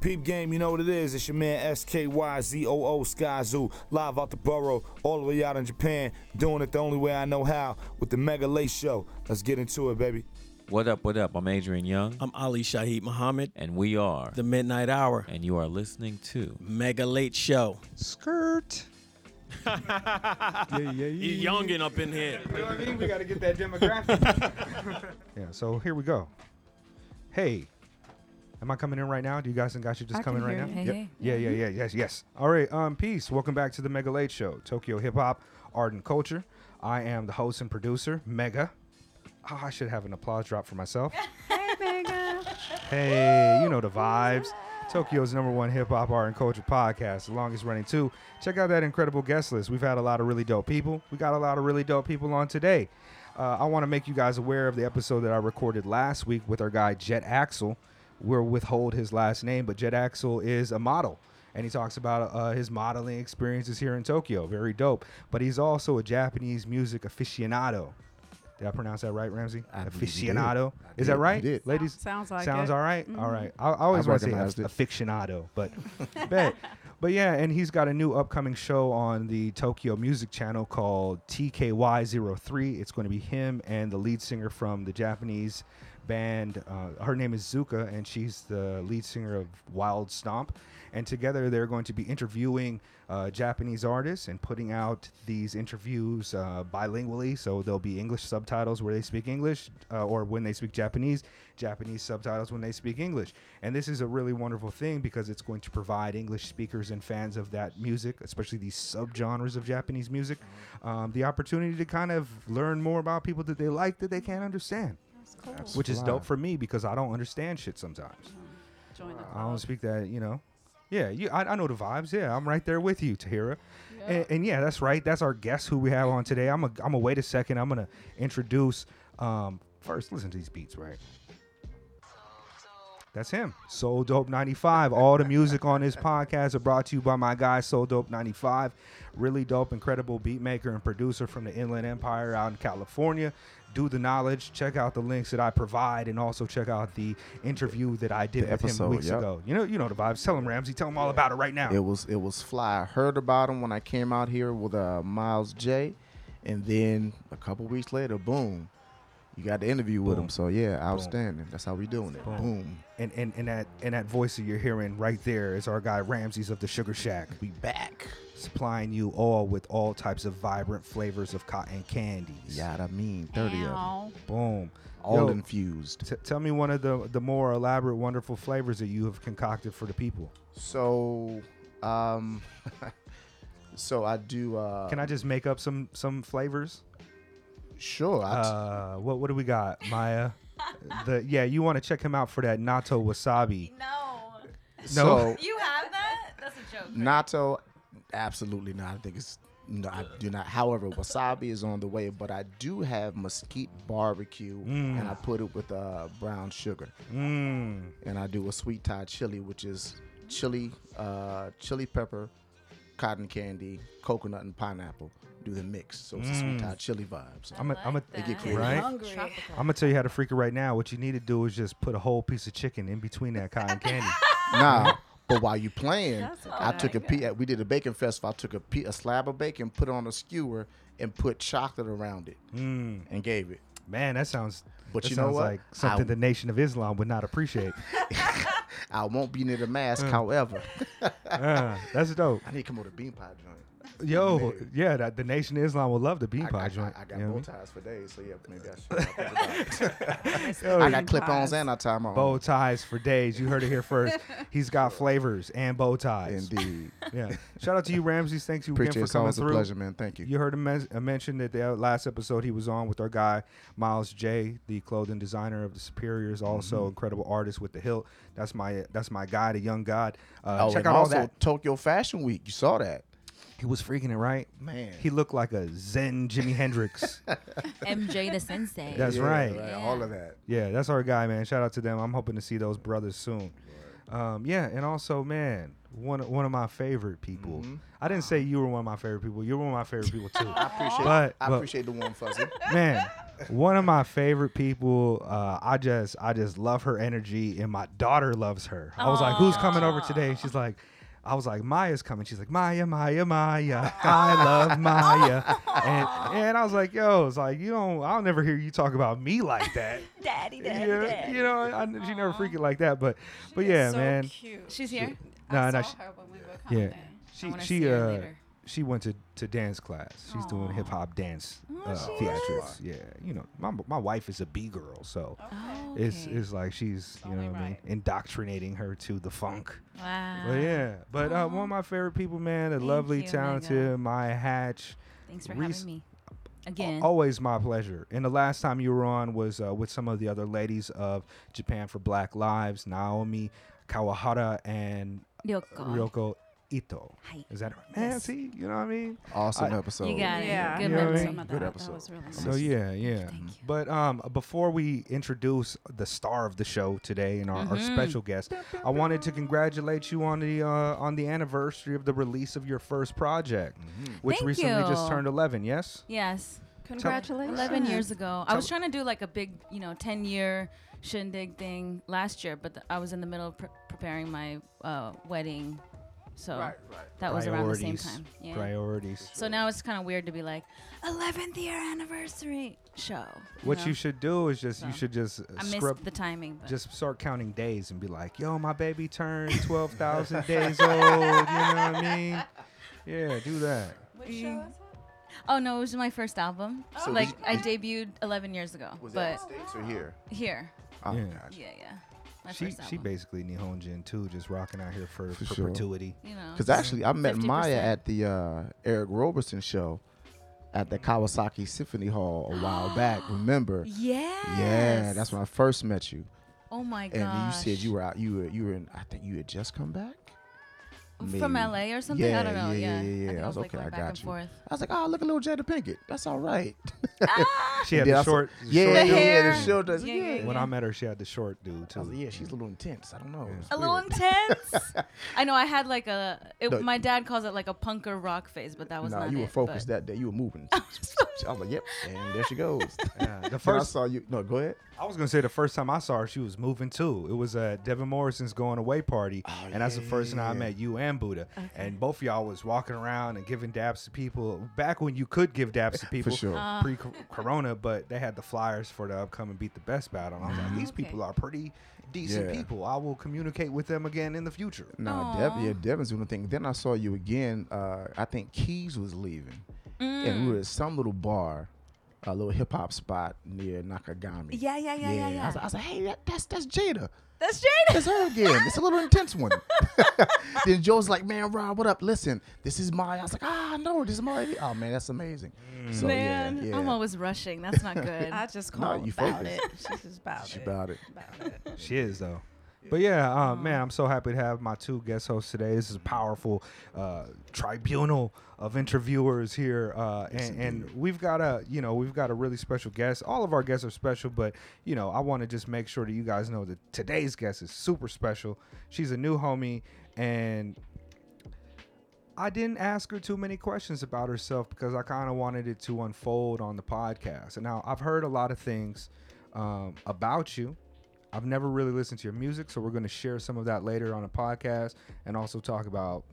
Peep game, you know what it is. It's your man SKYZOO Sky Zoo, live out the borough, all the way out in Japan, doing it the only way I know how with the Mega Late Show. Let's get into it, baby. What up, what up? I'm Adrian Younge, I'm Ali Shaheed Muhammad, and we are, the Midnight Hour, and you are listening to Mega Late Show. Skirt. yeah, yeah, yeah. He's youngin' up in here. You know what I mean? We got to get that demographic. yeah, so here we go. Hey, am I coming in right now? Do you guys think I should just I come in right now? Hey, Yep. hey. Yeah, yeah, yeah, yes, yes. All right, um, peace. Welcome back to the Mega Late Show, Tokyo Hip Hop, Art and Culture. I am the host and producer, Mega. Oh, I should have an applause drop for myself. Hey, Mega. Hey, you know the vibes. Tokyo's number one hip hop art and culture podcast, the longest running too. Check out that incredible guest list. We've had a lot of really dope people. We got a lot of really dope people on today. Uh, I want to make you guys aware of the episode that I recorded last week with our guy Jet Axel. We'll withhold his last name, but Jet Axel is a model. And he talks about uh, his modeling experiences here in Tokyo. Very dope. But he's also a Japanese music aficionado. Did I pronounce that right, Ramsey? I believe you did. Aficionado. Is that did. You right, did. ladies? Sounds like Sounds it. all right. Mhm. All right. I, I always I want to say recognized it. aficionado, but bet. But yeah, and he's got a new upcoming show on the Tokyo Music Channel called TKY03. It's going to be him and the lead singer from the Japanese band. Uh, her name is Zuka, and she's the lead singer of Wild Stomp. And together, they're going to be interviewing uh, Japanese artists and putting out these interviews uh, bilingually. So there'll be English subtitles where they speak English, uh, or when they speak Japanese, Japanese subtitles when they speak English. And this is a really wonderful thing because it's going to provide English speakers and fans of that music, especially these subgenres of Japanese music, um, the opportunity to kind of learn more about people that they like that they can't understand, cool. That's which is fly. dope for me because I don't understand shit sometimes. Join the I don't club. speak that, you know. Yeah, you. I, I know the vibes. Yeah, I'm right there with you, Tahira. Yeah. And, and yeah, that's right. That's our guest who we have on today. I'm a. I'm gonna wait a second. I'm gonna introduce. Um, first, listen to these beats, right? That's him. Soul Dope 95. All the music on this podcast are brought to you by my guy Soul Dope 95. Really dope, incredible beat maker and producer from the Inland Empire out in California. Do the knowledge. Check out the links that I provide, and also check out the interview that I did The with him weeks yep. ago. You know, you know the vibes. Tell him Ramsey. Tell him all about it right now. It was it was fly. I heard about him when I came out here with uh, Miles J, and then a couple weeks later, boom, you got the interview with Boom. him. So yeah, outstanding. That's how we doing it. Boom. Boom. and, and, and that and that voice that you're hearing right there is our guy Ramses of the Sugar Shack, We back. supplying you all with all types of vibrant flavors of cotton candies. Yeah, I mean, thirty of them, Boom. all Yo, infused. T- tell me one of the the more elaborate, wonderful flavors that you have concocted for the people. So, um, so I do. Uh, Can I just make up some some flavors? Sure. Uh, what what do we got, Maya? the yeah, you want to check him out for that natto wasabi. No. so You have that? That's a joke. right? natto, absolutely not. I think it's. No, I do not. However, wasabi is on the way, but I do have mesquite barbecue, and I put it with uh, brown sugar, Mmm. and I do a sweet Thai chili, which is chili, uh, chili pepper, cotton candy, coconut, and pineapple. Do the mix, so it's a sweet Thai chili vibe. So. I'm a, I'm a, Like get that. creative. Right? Hungry. I'm gonna tell you how to freak it right now. What you need to do is just put a whole piece of chicken in between that cotton candy. Nah, but while you playing, That's a I good took a idea. pe- We did a bacon festival. I took a, pe- a slab of bacon, put it on a skewer, and put chocolate around it, Mm. and gave it. Man, that sounds. But that you know what? like something I- the Nation of Islam would not appreciate. I won't be near the mask, however. Uh, that's dope. I need to come over to bean pie joint. Yo, yeah, that the Nation of Islam would love the bean I, pie I, joint. I, I got you know bow ties for days, so yeah, maybe I should. I'll think about it. Yo, I got clip-ons and I tie my I bow ties for days. You heard it here first. He's got flavors and bow ties. Indeed. Yeah. Shout out to you, Ramses. Thanks you Appreciate again it. for It's coming always a pleasure, man. Thank you. You heard him mes- uh, mention that the last episode he was on with our guy Miles J, the clothing designer of the Superiors, also Mm-hmm. incredible artist with the hilt. That's my that's my guy, the young god. Uh, Oh, check and out all also that. Tokyo Fashion Week. You saw that, He was freaking it right. man. He looked like a Zen Jimi Hendrix. MJ the Sensei. That's Yeah, right. All of that. Yeah, that's our guy, man. Shout out to them. I'm hoping to see those brothers soon. Um, yeah, and also, man, one of- one of my favorite people. Mhm. I didn't say you were one of my favorite people. You're one of my favorite people too. I appreciate. But- I but- appreciate the warm fuzzy. man, one of my favorite people. Uh, I just I just love her energy, and my daughter loves her. I was like, "Who's coming over today?" And she's like. I was like, Maya's coming. She's like, Maya, Maya, Maya. I love Maya. And, and I was like, yo, it's like, you don't, I'll never hear you talk about me like that. Daddy, daddy, you know, daddy. you know I, she never freak it like that. But, but yeah, so man. Cute. She's here. Nah, I nah, saw she- her when we were yeah. coming. She, wanna she, see her uh, later. She went to, to dance class. She's doing hip hop dance Oh, uh, theatrics. Yeah, you know, my my wife is a B girl, so Oh, it's okay. it's like she's you know what I mean, indoctrinating her to the funk. Wow. But yeah, but uh, one of my favorite people, man, a Thank lovely, you, talented Maya Hatch. Thanks for Reese- having me. Again. Always my pleasure. And the last time you were on was uh, with some of the other ladies of Japan for Black Lives, Naomi Kawahara and Ryoko. Ryoko Ito. Hi. Is that right? Man, Yes. see, you know what I mean? Awesome I- episode. You got Yeah, it. You Good know what I mean? Some Good that. episode. That was really So yeah, yeah. Thank you. But um, before we introduce the star of the show today and our, our Mhm. special guest, I wanted to congratulate you on the uh, on the anniversary of the release of your first project, which Thank recently just you. turned 11. Yes. Yes. Congratulations. 11 years ago. I was trying to do like a big, you know, 10 year shindig thing last year, but th- I was in the middle of pre- preparing my uh, wedding. So that was around the same time. Yeah. Priorities. So now it's kind of weird to be like 11th year anniversary show. What know? you should do is just you should just I missed the timing. But Just start counting days and be like, "Yo, my baby turned twelve thousand days old." You know what I mean? Yeah, do that. Which show is it? oh no, it was my first album. So like did I debuted 11 years ago, Was but that in the States or here? here, Oh, Yeah. gotcha. yeah, yeah. My She first she basically Nihonjin too, just rocking out here for, For for sure. perpetuity. you know. Because actually, I met 50%. Maya at the uh, Eric Roberson show at the Kawasaki Symphony Hall a while back. Remember? Yes. Yeah, that's when I first met you. Oh my god! And gosh. you said you were out. You were you were in. I think you had just come back. From LA or something. I don't Yeah, know. yeah, Yeah, yeah, yeah, I. I I was was like okay, going I back got and you. forth. I was like, oh, look at little Jada Pinkett. That's all right. Ah. She had Then the I saw- short. yeah, short yeah, dude. yeah, the show does. Yeah, Yeah, yeah, When. I met her, she had the short dude I too. was like, yeah, she's a little intense. I don't know. It's a little intense. I know. I had like a. It, No. my dad calls it like a punker rock phase, but that was Nah, not you were it, focused but- that day. You were moving. I was like, yep, and there she goes. Yeah, the First, I saw you. No, go ahead. I was gonna say the first time I saw her, she was moving too. It was at Devin Morrison's going away party, and that's the first time I Oh, met you and Buddha. And both of y'all was walking around and giving dabs to people back when you could give dabs to people sure. Uh, pre-corona, but they had the flyers for the upcoming Beat the Best battle. And I was like, these Okay. people are pretty decent Yeah. people. I will communicate with them again in the future. Nah, Dev, yeah, Devin's doing the thing. Then I saw you again. Uh, I think Keys was leaving, and we were at some little bar, a little hip hop spot near Nakagami. Yeah, yeah, yeah, yeah, I yeah. was, I was like, hey, that, that's that's Jada. That's Jada. That's her again. It's a little intense one. then Joe's like, man, Rob, what up? Listen, this is my. I was like, ah, no, this is my. Oh man, that's amazing. So Man, yeah, yeah. I'm always rushing. That's not good. I just No, called you about focused. it. She's just about She it. about it. About it. She is though. But yeah, uh, man, I'm so happy to have my two guest hosts today. This is a powerful uh, tribunal of interviewers here, uh, and, and we've got a, you know, we've got a really special guest. All of our guests are special, but you know, I want to just make sure that you guys know that today's guest is super special. She's a new homie, and I didn't ask her too many questions about herself because I kind of wanted it to unfold on the podcast. And now I've heard a lot of things um, about you. I've never really listened to your music, so we're going to share some of that later on a podcast and also talk about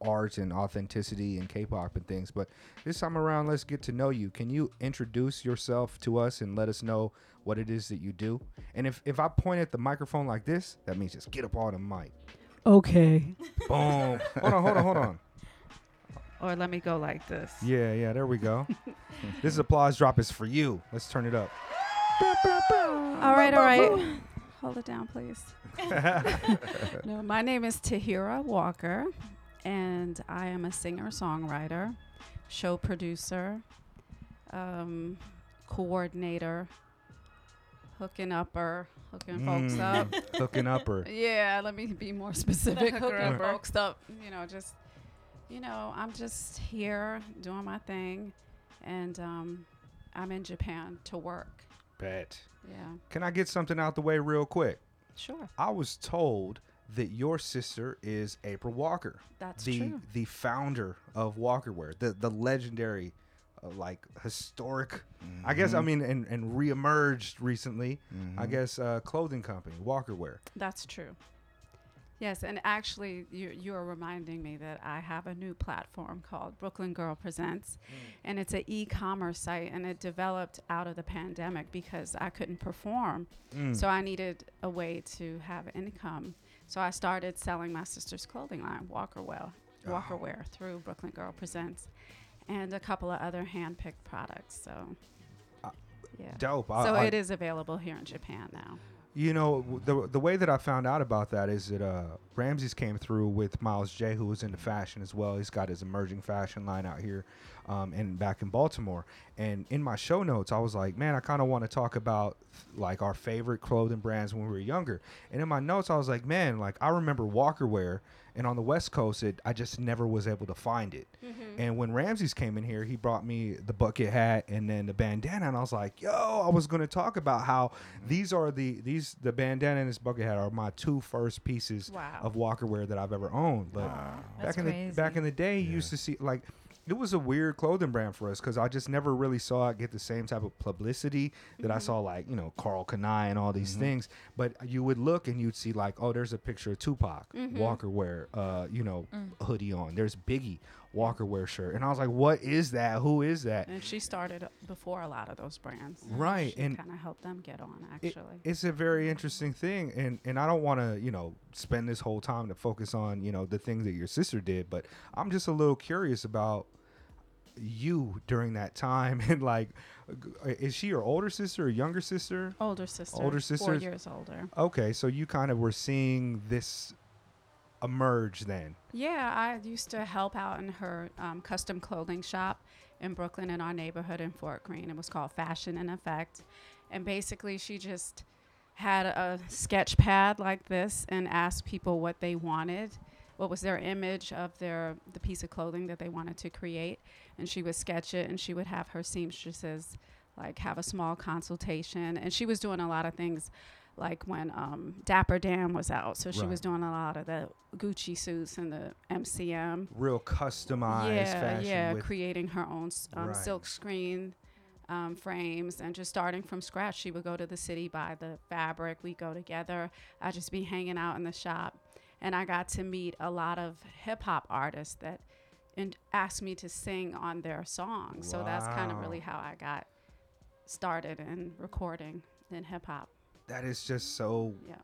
art and authenticity and K-pop and things. But this time around, let's get to know you. Can you introduce yourself to us and let us know what it is that you do? And if if I point at the microphone like this, that means just get up on the mic. Okay. Boom. hold on, hold on, hold on. Or let me go like this. Yeah, yeah, there we go. this applause drop is for you. Let's turn it up. All right, all right. Hold it down, please. no, my name is Tahira Walker, and I am a singer songwriter, show producer, um, coordinator, hooking upper, hooking folks Mm, up. Hooking up her. Yeah, let me be more specific. Hooking folks up. You know, just you know, I'm just here doing my thing, and um, I'm in Japan to work. Bet. Yeah, Can I get something out the way real quick? sure. I was told that your sister is April Walker, That's the true. the founder of Walkerwear, the the legendary uh, like historic. I guess I mean and and reemerged recently. I guess uh, clothing company Walker Wear. That's true. Yes, and actually, you you are reminding me that I have a new platform called Brooklyn Girl Presents, and it's an e-commerce site, and it developed out of the pandemic because I couldn't perform, so I needed a way to have income. So I started selling my sister's clothing line, Walker Well, Walker Wear, through Brooklyn Girl Presents, and a couple of other hand-picked products. So, Uh, yeah. Dope. I- So I- it is available here in Japan now. You know, the the way that I found out about that is that uh, Ramses came through with Miles J, who was into fashion as well. He's got his emerging fashion line out here, um, and back in Baltimore. And in my show notes, I was like, man, I kind of want to talk about like our favorite clothing brands when we were younger. And in my notes, I was like, man, like I remember Walker Wear, and on the West Coast, it I just never was able to find it. Mm-hmm. And when Ramses came in here, he brought me the bucket hat and then the bandana, and I was like, "Yo, I was going to talk about how these are the these the bandana and this bucket hat are my two first pieces Wow. of Walker wear that I've ever owned." But That's back in the back in the day, you used to see like it was a weird clothing brand for us because I just never really saw it get the same type of publicity that I mm-hmm. saw like you know Karl Kani and all these mm-hmm. things. But you would look and you'd see like, oh, there's a picture of Tupac mm-hmm. Walker wear, uh, you know, mm. hoodie on. There's Biggie Walker wear shirt, and I was like, what is that? Who is that? And she started before a lot of those brands. Right, She and- kind of helped them get on, It- actually. it's a very interesting thing, and and I don't want to you know spend this whole time to focus on you know the things that your sister did, but I'm just a little curious about you during that time and like is she your older sister or younger sister older sister. older sister Four years older. okay so you kind of were seeing this emerge then Yeah, I used to help out in her um, custom clothing shop in Brooklyn in our neighborhood in Fort Greene. It was called Fashion in Effect. And basically, she just had a sketch pad like this and asked people what they wanted, what was their image of their the piece of clothing that they wanted to create, and she would sketch it and she would have her seamstresses like have a small consultation and she was doing a lot of things like when um, Dapper Dan was out. So she Right. was doing a lot of the Gucci suits and the MCM. real customized yeah, fashion yeah, with creating her own um, Right. silk screen um, frames and just starting from scratch. She would go to the city, buy the fabric. We go together. I'd just be hanging out in the shop, and I got to meet a lot of hip hop artists that and asked me to sing on their songs. So that's kind of really how I got started in recording in hip hop. That is just so Yeah.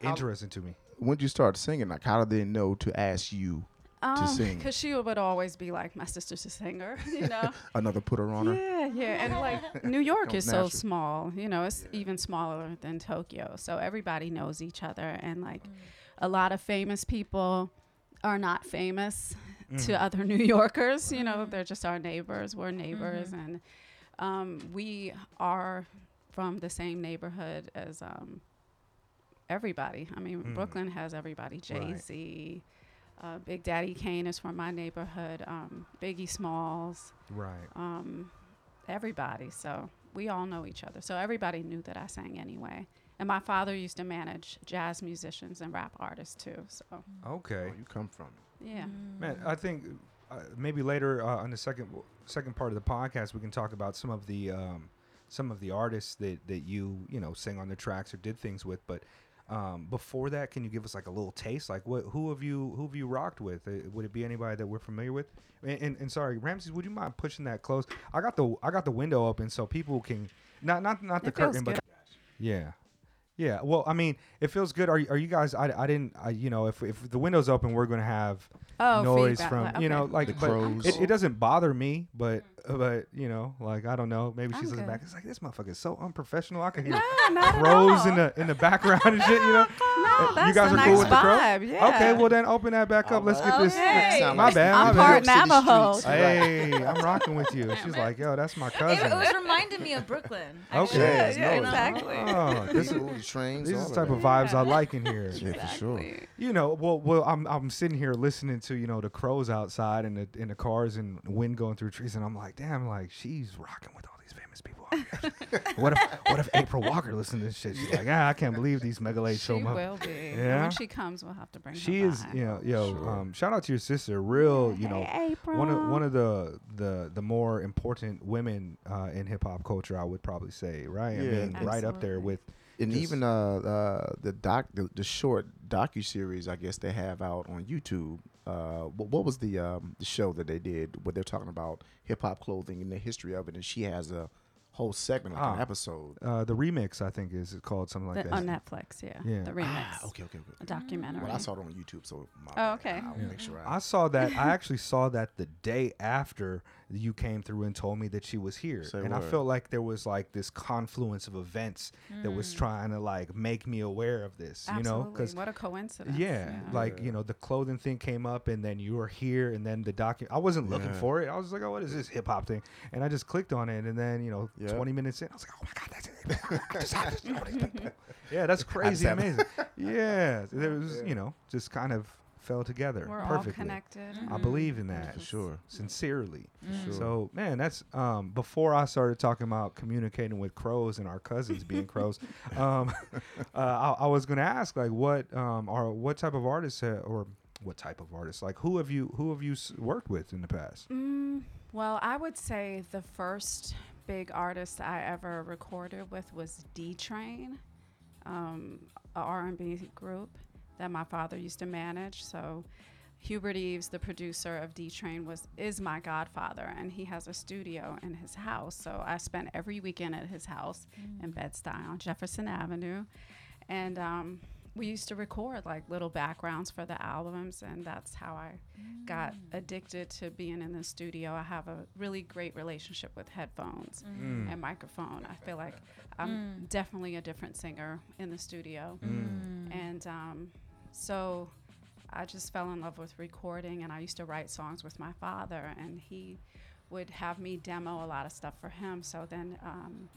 interesting to me When did you start singing? Like, how did they know to ask you to um, sing? Because she would always be like, my sister's a singer, you know? Another put her on her? Yeah, yeah. And like New York Comes is so small, you know, it's even smaller than Tokyo. So everybody knows each other. And like a lot of famous people are not famous to mm-hmm. other New Yorkers, you know, mm-hmm. they're just our neighbors. We're neighbors. Mm-hmm. And um, we are from the same neighborhood as um, everybody. I mean, Mm. Brooklyn has everybody. Jay Right. Z. Uh, Big Daddy Kane is from my neighborhood. Um, Biggie Smalls right um, everybody. So we all know each other. So everybody knew that I sang anyway. And my father used to manage jazz musicians and rap artists too. So okay Where you come from? yeah, Man, I think uh, maybe later uh, on the second second part of the podcast we can talk about some of the um, some of the artists that, that you you know sang on the tracks or did things with. But um, before that, can you give us like a little taste? Like what who have you who have you rocked with? Uh, would it be anybody that we're familiar with? And, and, and sorry, Ramses, would you mind pushing that close? I got the I got the window open so people can not not not the It feels curtain, but good. yeah. Yeah, well, I mean, it feels good. Are, you- are you guys? I, I didn't. I, you know, if, if the window's open, we're gonna have Oh, noise feedback, from like- you know like The crows. it, it doesn't bother me but but you know like i don't know. Maybe she's I'm looking good. back it's like this motherfucker is so unprofessional. I can hear No, crows in the in the background and shit you know? No, Uh, that's you guys are nice cool with the crow? yeah. okay well then open that back up. Let's get this. Okay. Sound my bad. I'm my part bad New York City Navajo. hey. I'm rocking with you. She's like yo that's my It, cousin. it was reminding me of Brooklyn. Okay. actually, Yeah, no, exactly. oh this is People, trains, these all are the type of vibes i like in here. Yeah, for sure. You know, well, well, I'm I'm sitting here listening to you know the crows outside and the in the cars and wind going through trees, and I'm like, damn, like she's rocking with all these famous people. What if what if April Walker listened to this shit? She's like, ah, I can't believe these mega late show. She mo-" will be. And Yeah? When she comes, we'll have to bring She her is, by. you know, yo. Sure. Um, shout out to your sister. Real, you know, Hey, April. one of one of the the the more important women uh, in hip hop culture, I would probably say, right? I Yeah. mean, right up there with. And Just- even uh, uh the doc the, the short docu series I guess they have out on YouTube. Uh, what, what was the um the show that they did where they're talking about hip hop clothing and the history of it, and she has a whole segment like Ah. an episode. Uh, the remix, I think, is called something like The- that. on Netflix, yeah. Yeah. The remix. Ah, okay, okay, okay. A documentary. Well, I saw it on YouTube, so my Oh, bad. okay. I'll make sure I. I saw that. I actually saw that the day after you came through and told me that she was here, Say and I felt like there was like this confluence of events that was mm. trying to like make me aware of this. You know, because what a coincidence. yeah, like you know, the clothing thing came up, and then you were here, and then the docu. I wasn't looking Yeah. for it. I was like, oh, what is this hip hop thing? And I just clicked on it, and then you know, Yeah. 20 minutes in, I was like, oh my god, that's it. I just have to know these people. Yeah, that's crazy amazing. yeah, there was you know, just kind of fell together We're all perfectly. connected. I believe in that For sure. sincerely. Sure. So man, that's um, before I started talking about communicating with crows and our cousins being crows. Um, uh, I, I was gonna ask like what um, are what type of artists uh, or what type of artists like who have you who have you s- worked with in the past? Mm, well, I would say the first big artist I ever recorded with was D Train, um, a R&B group that my father used to manage. So Hubert Eaves, the producer of D Train, was is my godfather, and he has a studio in his house. So I spent every weekend at his house mm. in Bed-Stuy on Jefferson Avenue, and um, we used to record like little backgrounds for the albums, and that's how I got mm. addicted to being in the studio. I have a really great relationship with headphones mm. and microphone. I feel like I'm definitely a different singer in the studio, and um, so I just fell in love with recording, and I used to write songs with my father, and he would have me demo a lot of stuff for him. So then um,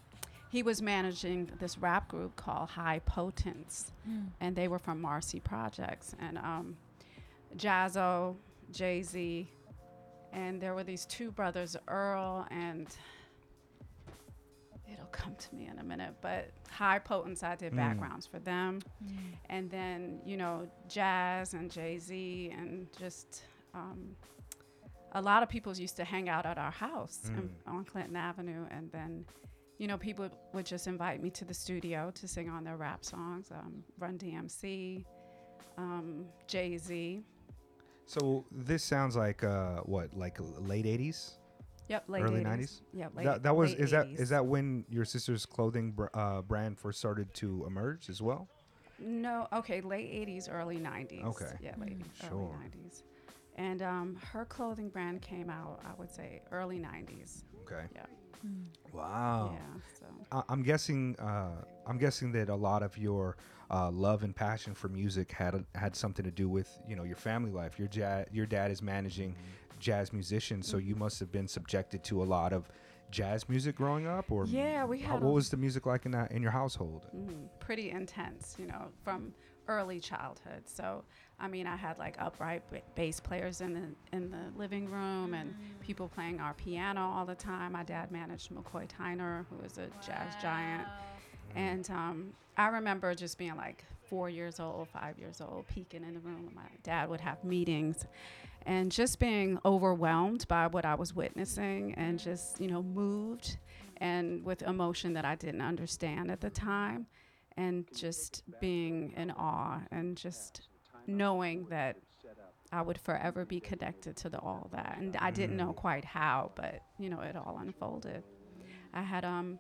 he was managing this rap group called High Potence, and they were from Marcy Projects, and um, Jaz-O, Jay Z, and there were these two brothers, Earl and. It'll come to me in a minute, but High Potence, I did backgrounds for them. And then you know jazz and jay-z and just um, a lot of people used to hang out at our house in, on clinton avenue and then you know people would just invite me to the studio to sing on their rap songs um, run dmc um, jay-z. So this sounds like uh, what like late '80s, yep late early 80s. '90s. yep late, that that was late is that 80s. is that when your sister's clothing br- uh, brand first started to emerge as well? No, okay, late 80s, early 90s. Okay. Yeah, late early Sure. 90s. And um, her clothing brand came out, I would say, early 90s. Okay. Yeah. Wow. Yeah. So. I- I'm guessing. Uh, I'm guessing that a lot of your uh, love and passion for music had had something to do with you know your family life. Your dad, your dad is managing jazz musicians, so you must have been subjected to a lot of jazz music growing up. Or Yeah, we how- had what was the music like in that in your household? Mhm, pretty intense, you know, from early childhood. So, I mean, I had like upright b- bass players in the in the living room and people playing our piano all the time. My dad managed McCoy Tyner, who is a jazz giant, and um, I remember just being like four years old, five years old, peeking in the room. My dad would have meetings, and just being overwhelmed by what I was witnessing, and just you know moved, and with emotion that I didn't understand at the time and just being in awe and just knowing that I would forever be connected to the all that. And I didn't know quite how, but you know, it all unfolded. I had um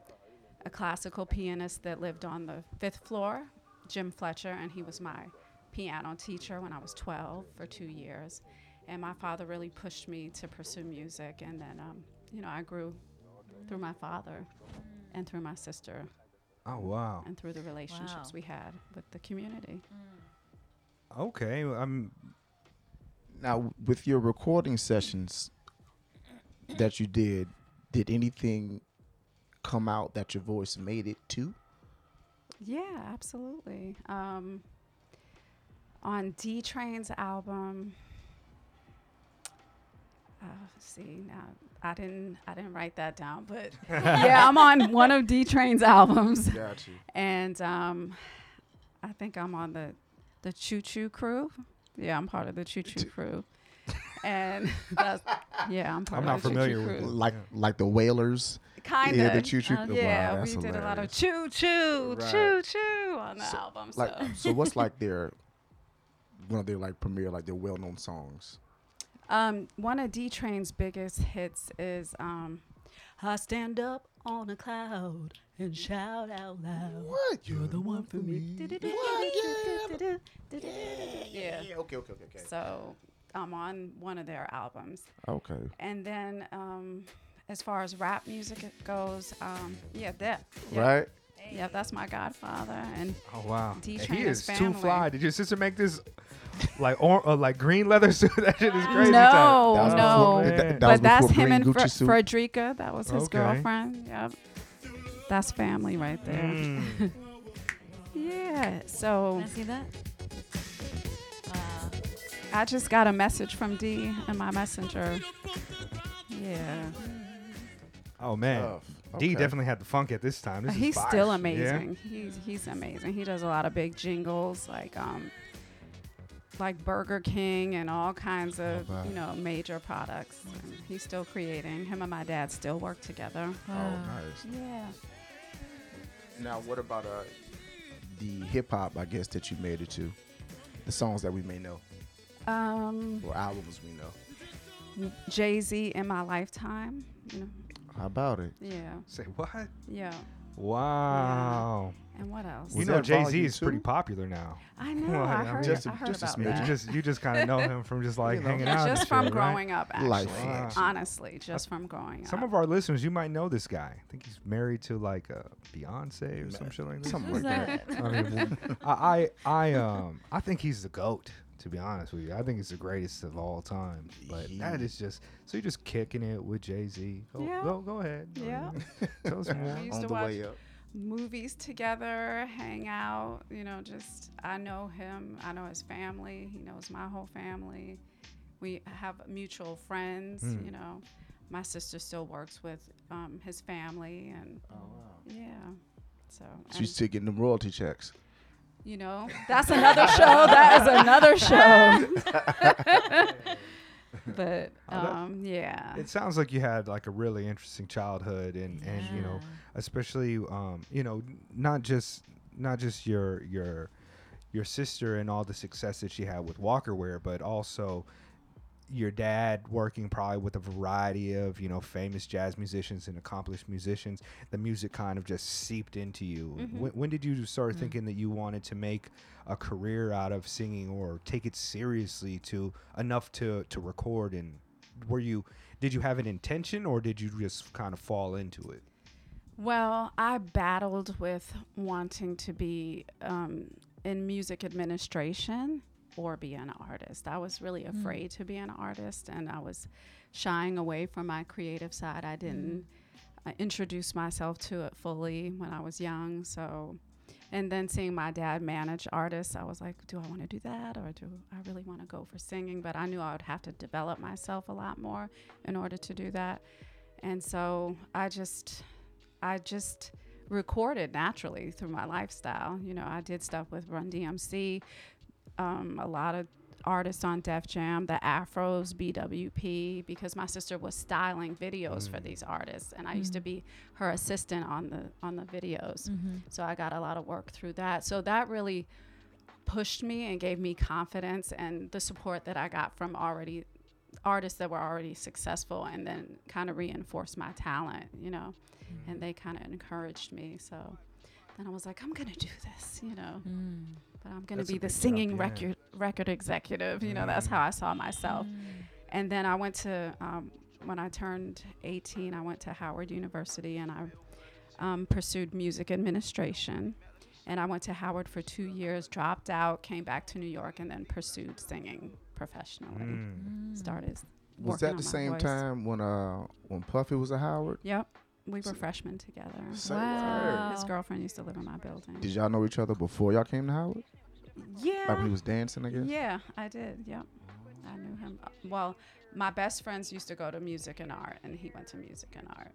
a classical pianist that lived on the fifth floor, Jim Fletcher, and he was my piano teacher when I was 12 for two years. And my father really pushed me to pursue music. And then, um, you know, I grew through my father and through my sister Oh wow. and through the relationships Wow. we had with the community. Okay. I'm. Now, with your recording sessions that you did, did anything come out that your voice made it to? Yeah, absolutely. Um, on D Train's album, Uh, see now, I didn't I didn't write that down, but yeah, I'm on one of D Train's albums, Got you. and um, I think I'm on the the Choo Choo Crew. Yeah, I'm part of the Choo Choo Crew, and that's yeah, I'm part I'm of not the familiar Choo Choo with Crew. Like like the Whalers. Kind of. Yeah, the Choo Choo- Uh, wow, yeah, that's we did a lot of choo choo, Right. choo choo on the So, album. Like so. so what's like their one of their like premiere like their well known songs? Um, one of D Train's biggest hits is um, I stand up on a cloud and shout out loud. What? You're the one for me. Yeah. Yeah, okay, okay, okay, okay. So I'm on one of their albums. Okay. And then um, as far as rap music goes, um, yeah, that. Yeah, Right? Yeah, that's my godfather. And Oh wow, D he is is too fly. Did your sister make this like or uh, like green leather suit? that shit is crazy. No, tight. That was no. before- man. that- that was but that's him and Gucci Fre- suit. Frederica. That was his Okay. girlfriend. Yep. That's family right there. Mm. Yeah. So Can I see that? Wow. I just got a message from D in my messenger. Yeah. Oh man, Tough. D definitely had the funk at this time. This is he's fire. still Yeah? amazing. He's he's amazing. He does a lot of big jingles like um like Burger King and all kinds of you know major products. And he's still creating. Him and my dad still work together. Oh, nice. Yeah. Now, what about uh the hip hop? I guess that you made it to the songs that we may know Um, or albums we know. Jay Z in my lifetime. You know. How about it? Yeah. Say what? Yeah. Wow. And what else? You Was know that Jay Z volume is pretty popular now. I know. Well, I I heard. just a- I heard just a about smidge. that. You just you just kind of know him from just like You know. hanging out. and just from shit, right? growing up, actually. Life Wow. Honestly, just from growing up. Some of our listeners, you might know this guy. I think he's married to like uh, Beyonce or some shit like that. Something like that. that? I mean, I, I, I, um, I think he's the goat. To be honest with you, I think he's the greatest of all time. But that He- just so you're just kicking it with Jay Z. Go, Yeah. go, go ahead. Yeah. Tell us more. We used On to the watch way up. Movies together, hang out. You know, just I know him. I know his family. He knows my whole family. We have mutual friends. Hmm. You know, my sister still works with um, his family, and Oh wow. yeah. So, she's you still getting them royalty checks? you know, that's another show. That is another show. but um, yeah. It sounds like you had like a really interesting childhood, and and you know, especially um, you know, not just not just your your your sister and all the success that she had with Walker Wear, but also your dad working probably with a variety of you know famous jazz musicians and accomplished musicians the music kind of just seeped into you. Mhm. when, when did you start thinking that you wanted to make a career out of singing or take it seriously to enough to to record? And were you did you have an intention or did you just kind of fall into it? Well, I battled with wanting to be um, in music administration or be an artist. I was really afraid to be an artist and I was shying away from my creative side. I didn't uh, introduce myself to it fully when I was young. So, and then seeing my dad manage artists, I was like, do I want to do that or do I really want to go for singing? But I knew I would have to develop myself a lot more in order to do that. And so I just I just recorded naturally through my lifestyle. You know, I did stuff with Run DMC, um, a lot of artists on Def Jam, the Afros, BWP, because my sister was styling videos for mm. these artists, and I used to mm. be her assistant on the on the videos. Mm-hmm. So I got a lot of work through that. So that really pushed me and gave me confidence and the support that I got from already artists that were already successful and then kind of reinforced my talent, you know. And mm. they kind of encouraged me. So then I was like, I'm going to do this, you know. But I'm going to be the big jump, singing yeah. record record executive, you know. That's how I saw myself. And then I went to um, when I turned 18, I went to Howard University and I um, pursued music administration. And I went to Howard for two years, dropped out, came back to New York, and then pursued singing professionally. Mm. Started. Was that on the my same voice. time when uh when Puffy was at Howard? Yep. We were So- freshmen together. Say Wow. His girlfriend used to live in my building. Did y'all know each other before y'all came to Howard? yeah. Like when he was dancing, I guess. Yeah, I did. Yep. I knew him. Well, my best friends used to go to music and art, and he went to music and art.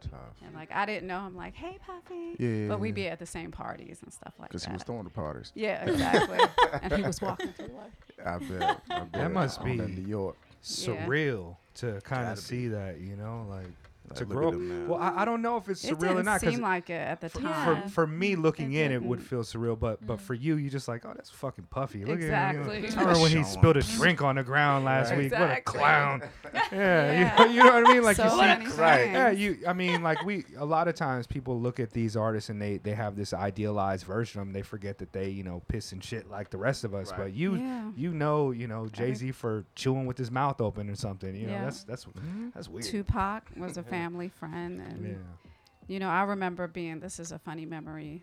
Tough. And like I didn't know him, like, hey, Puffy. Yeah. But we'd be at the same parties and stuff like that. Because he was throwing the parties. yeah, exactly. and he was walking through life. I bet. I bet. That must On be- New York. Yeah. surreal to kind of see that, you know, like, Like, to look grow up. Well, I, I don't know if it's It surreal or didn't not. 'cause seem like it at the For- time. for, for me looking It in, it would feel surreal, but but for mm-hmm. you, you just like, oh, that's fucking puffy. Look at him. you know. Exactly. I remember when he spilled a drink on the ground last Right. week. What a clown. Yeah, Yeah. You, know, you know what I mean? Like so you see, Right. yeah, you. I mean, like we. A lot of times, people look at these artists and they they have this idealized version of them. They forget that they, you know, piss and shit like the rest of us. Right. But you, Yeah. you know, you know, Jay Z for chewing with his mouth open or something. You know, that's that's that's weird. Tupac was a family friend, and yeah. you know, I remember being. This is a funny memory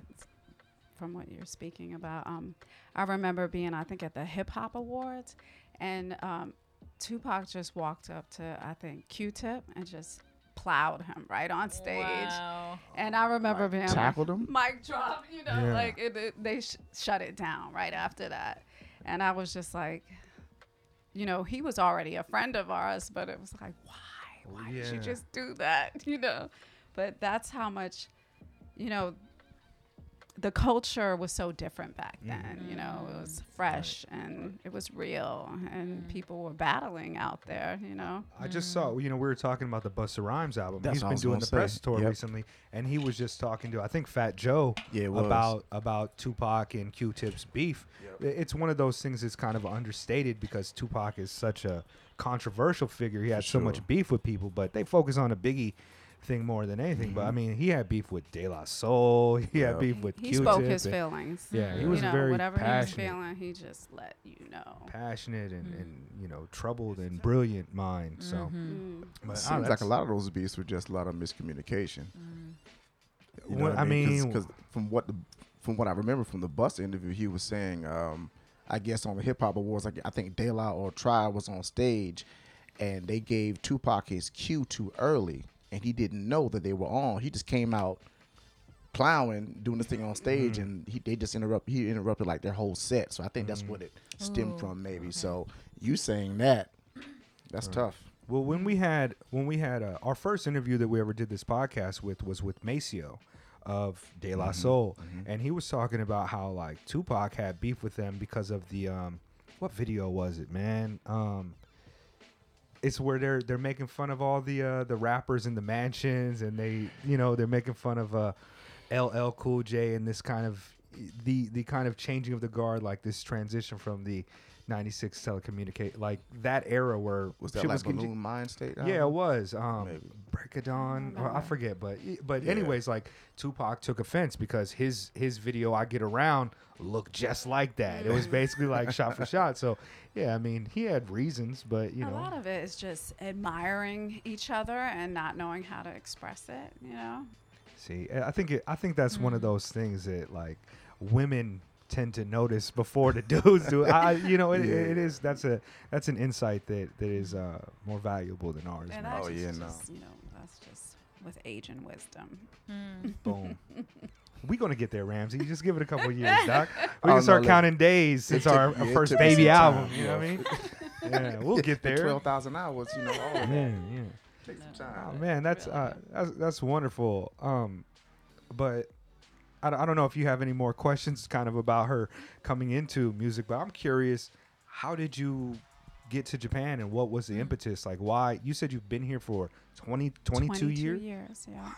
from what you're speaking about. Um, I remember being, I think, at the Hip Hop Awards, and um, Tupac just walked up to, I think, Q-Tip and just plowed him right on stage. Wow. And I remember being like, Tackled him? mic drop, you know, Yeah. like it, it- they sh- shut it down right after that. And I was just like, you know, he was already a friend of ours, but it was like, why? Why did you just do that? You know, but that's how much, you know, the culture was so different back mm. then. You know, it was fresh and it was real, and mm. people were battling out there. You know, I just saw, you know, we were talking about the Busta Rhymes album. That's He's what I been doing gonna the press tour Yep. recently, and he was just talking to, I think, Fat Joe Yeah, about about Tupac and Q-Tip's beef. I- It's one of those things that's kind of understated because Tupac is such a controversial figure. He had so much beef with people, but they focus on the Biggie thing more than anything. But I mean, he had beef with De La Soul. He had beef with he Q-Tip. spoke his and- feelings. Yeah, he you was know, very whatever passionate. he was feeling, he just let you know. passionate and, and you know troubled and brilliant mind. So, Mm. but, ah, Seems like a lot of those beefs were just a lot of miscommunication. You Well, what I mean- because from what the, from what I remember from the bus interview, he was saying, um, I guess on the hip hop awards, like I think De La or Tribe was on stage, and they gave Tupac his cue too early, and he didn't know that they were on. He just came out plowing, doing this thing on stage, Mm-hmm. and he they just interrupt. He interrupted like their whole set. So I think that's Mm. what it stemmed Ooh, from, maybe. So you saying that, that's tough. Well, when we had when we had uh, our first interview that we ever did this podcast with was with Maseo of De La Soul, and he was talking about how like Tupac had beef with them because of the um, what video was it, man? Um, it's where they're they're making fun of all the uh, the rappers in the mansions, and they you know they're making fun of uh, LL Cool J and this kind of the the kind of changing of the guard, like this transition from the '96 telecommunicate, like that era where Was that shit like getting- Buhloone Mindstate? yeah, it was. Um, Maybe. Breakadawn. Or I forget, but but Yeah. anyways, like Tupac took offense because his his video "I Get Around" looked just like that. It was basically like shot for shot. So yeah, I mean, he had reasons, but you a know, a lot of it is just admiring each other and not knowing how to express it. You know, see, eh, I think it, I think that's one of mm. those things that like women tend to notice before the dudes do. I, you know, it, Yeah. it is that's a that's an insight that that is uh, more valuable than ours. and man. that's Oh, just, yeah, no. just, you know, that's just with age and wisdom. Hmm. Boom. We gonna get there, Ramsey. You just give it a couple years, Doc. We Oh, can no, start look, counting days since took- our, yeah, our it first baby album. time, You know what I mean? Yeah, we'll get there. Twelve thousand hours, you know. All of Yeah, that. yeah. Take some time. Oh man, that's uh, that's that's wonderful. Um, but I, don't- I don't know if you have any more questions, kind of about her coming into music. But I'm curious, how did you get to Japan, and what was the impetus? Like, why? You said you've been here for 20, 22 years. years, yeah.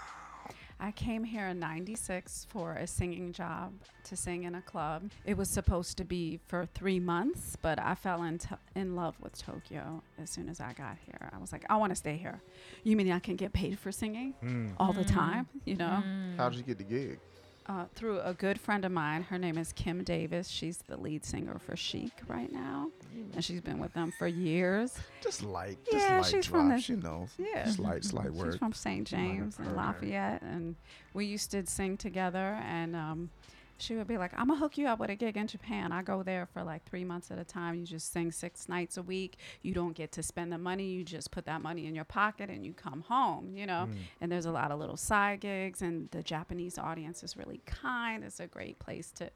I came here in 96 for a singing job to sing in a club. It was supposed to be for three months, but I fell in, to in love with Tokyo as soon as I got here. I was like, I want to stay here. You mean I can get paid for singing Mm. all the time? You know? How did you get the gig? uh, through a good friend of mine. Her name is Kim Davis. She's the lead singer for Chic right now, and she's been with them for years. Just like, Yeah, just like she's from drops, the- you know. Yeah. Slight, slight She's word. from St. James and Lafayette, and we used to sing together. And um, she would be like, "I'm gonna hook you up with a gig in Japan. I go there for like three months at a time. You just sing six nights a week. You don't get to spend the money. You just put that money in your pocket and you come home. You know. And there's a lot of little side gigs, and the Japanese audience is really kind. It's a great place to,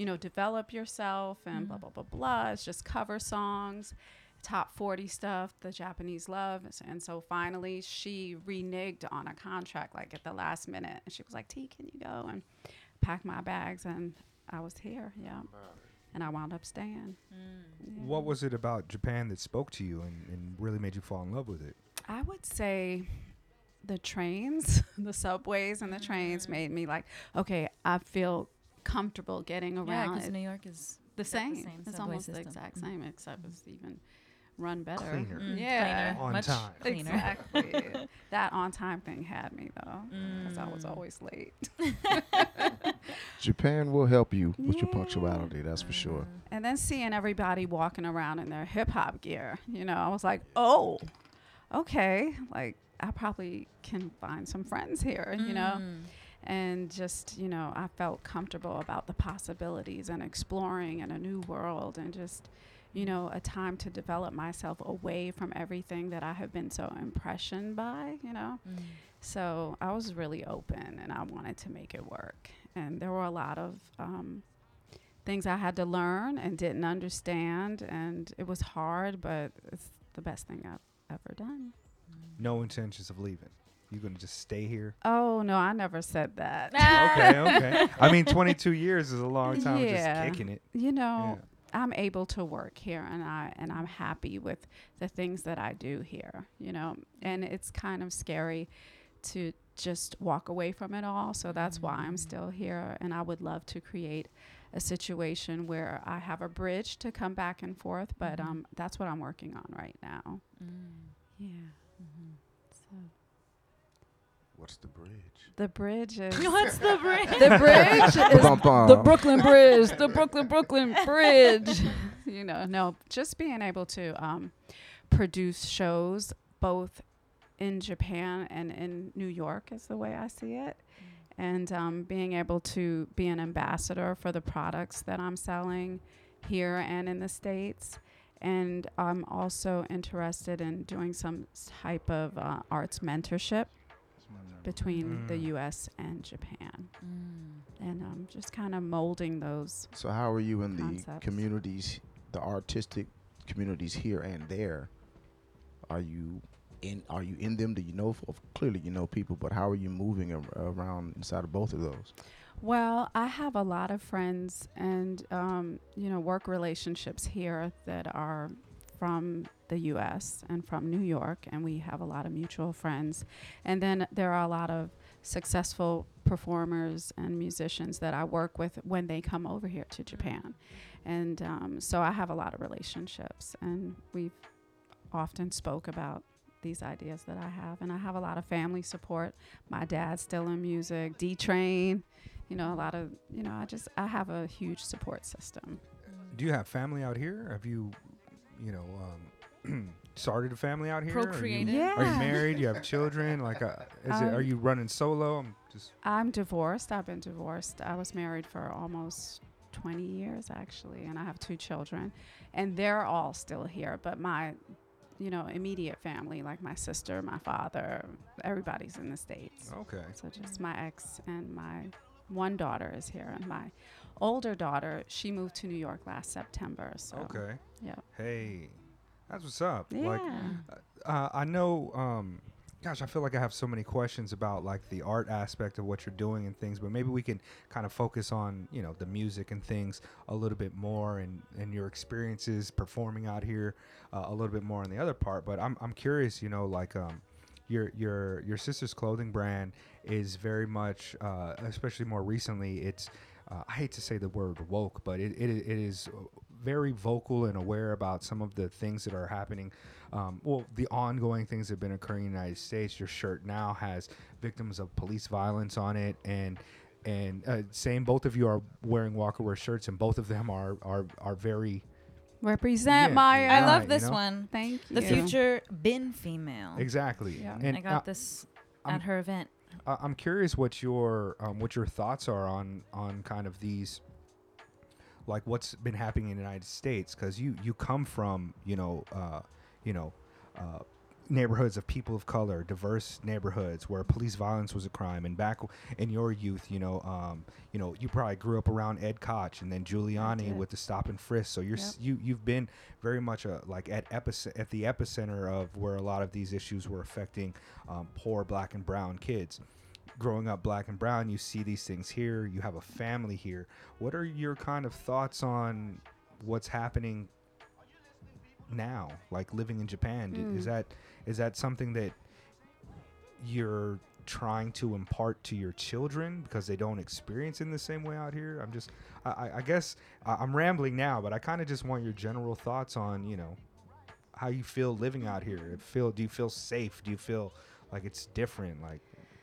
you know, develop yourself and blah mm. blah blah blah. It's just cover songs." top 40 stuff the Japanese love. And so finally she reneged on a contract like at the last minute. And she was like, T, can you go and pack my bags? And I was here, yeah. And I wound up staying. Mm. Yeah. What was it about Japan that spoke to you and, and really made you fall in love with it? I would say the trains, the subways and the trains mm-hmm. made me like, okay, I feel comfortable getting around. Yeah, around. because. New York is the same. the same it's subway almost the system. exact Mhm. same, except it's even run better. Cleaner. Mm, Yeah. cleaner, On much time. cleaner. Exactly. that on time thing had me though, because I was Mm. always late. Japan will help you with your punctuality. That's for sure. And then seeing everybody walking around in their hip hop gear, you know, I was like, oh, okay, like I probably can find some friends here, you know. Mm. And just, you know, I felt comfortable about the possibilities and exploring in a new world and just, you know, a time to develop myself away from everything that I have been so impressioned by, you know. Mm. So I was really open and I wanted to make it work. And there were a lot of um, things I had to learn and didn't understand. And it was hard, but it's the best thing I've ever done. No intentions of leaving. You gonna just stay here? Oh, no, I never said that. okay, okay. I mean, 22 years is a long time Yeah. just kicking it. you know, Yeah. I'm able to work here and I and I'm happy with the things that I do here, you know. And it's kind of scary to just walk away from it all. So that's why I'm still here and I would love to create a situation where I have a bridge to come back and forth, but Mhm. um that's what I'm working on right now. Mm. Yeah. Mhm. So What's the bridge? the bridge is What's the bridge? the bridge is Bum-bum. the Brooklyn Bridge, the Brooklyn Brooklyn Bridge. you know, no, just being able to um, produce shows both in Japan and in New York is the way I see it. And um, being able to be an ambassador for the products that I'm selling here and in the States. And I'm also interested in doing some type of uh, arts mentorship between the Mm. US and Japan Mm. and um, just kind of molding those. So how are you in the communities, the artistic communities here and there? Are you in? Are you in them? Do you know? Of clearly, you know people, but how are you moving ar- around inside of both of those? Well, I have a lot of friends and um, you know work relationships here that are from the U.S. and from New York, and we have a lot of mutual friends. And then there are a lot of successful performers and musicians that I work with when they come over here to Japan, and um, so I have a lot of relationships, and we've often spoke about these ideas that I have, and I have a lot of family support. My dad's still in music. D Train, you know, a lot of you know. I just I have a huge support system. Do you have family out here? Have you, you know, um, started a family out here? Are you- Yeah. Are you married? You have children? Like, uh, is it? Are Um, you running solo? I'm just. I'm divorced. I've been divorced. I was married for almost 20 years actually, and I have two children, and they're all still here. But my, you know, immediate family, like my sister, my father, everybody's in the states. Okay. So just my ex and my one daughter is here, and my older daughter, she moved to New York last September. So Okay. yeah, Hey, that's what's up. yeah. Like, uh, I know. Um, gosh, I feel like I have so many questions about like the art aspect of what you're doing and things, but maybe we can kind of focus on you know the music and things a little bit more and and your experiences performing out here uh, a little bit more on the other part. But I'm I'm curious, you know, like um. Your, your your sister's clothing brand is very much, uh, especially more recently. It's uh, I hate to say the word woke, but it, it, it is very vocal and aware about some of the things that are happening. Um, well, the ongoing things that have been occurring in the United States. Your shirt now has victims of police violence on it, and and uh, same. Both of you are wearing Walker Wear shirts, and both of them are are are very Represent Yeah, Maya. I Right, love you this know? one. Thank you. The future bin female. exactly. Yeah. And I got uh, this I'm- at her event. I- I'm curious what your um, what your thoughts are on on kind of these like what's been happening in the United States because you you come from you know uh, you know uh, neighborhoods of people of color, diverse neighborhoods where police violence was a crime. And back w- in your youth, you know, um, you know, you probably grew up around Ed Koch and then Giuliani with the stop and frisk. So you're s- you you've been very much a, like at epic- at the epicenter of where a lot of these issues were affecting um, poor black and brown kids. Growing up black and brown, you see these things here. You have a family here. What are your kind of thoughts on what's happening now like living in japan D- is Mm. that is that something that you're trying to impart to your children because they don't experience in the same way out here i'm just i, I- guess i'm rambling now but i kind of just want your general thoughts on you know how you feel living out here feel do you feel safe do you feel like it's different like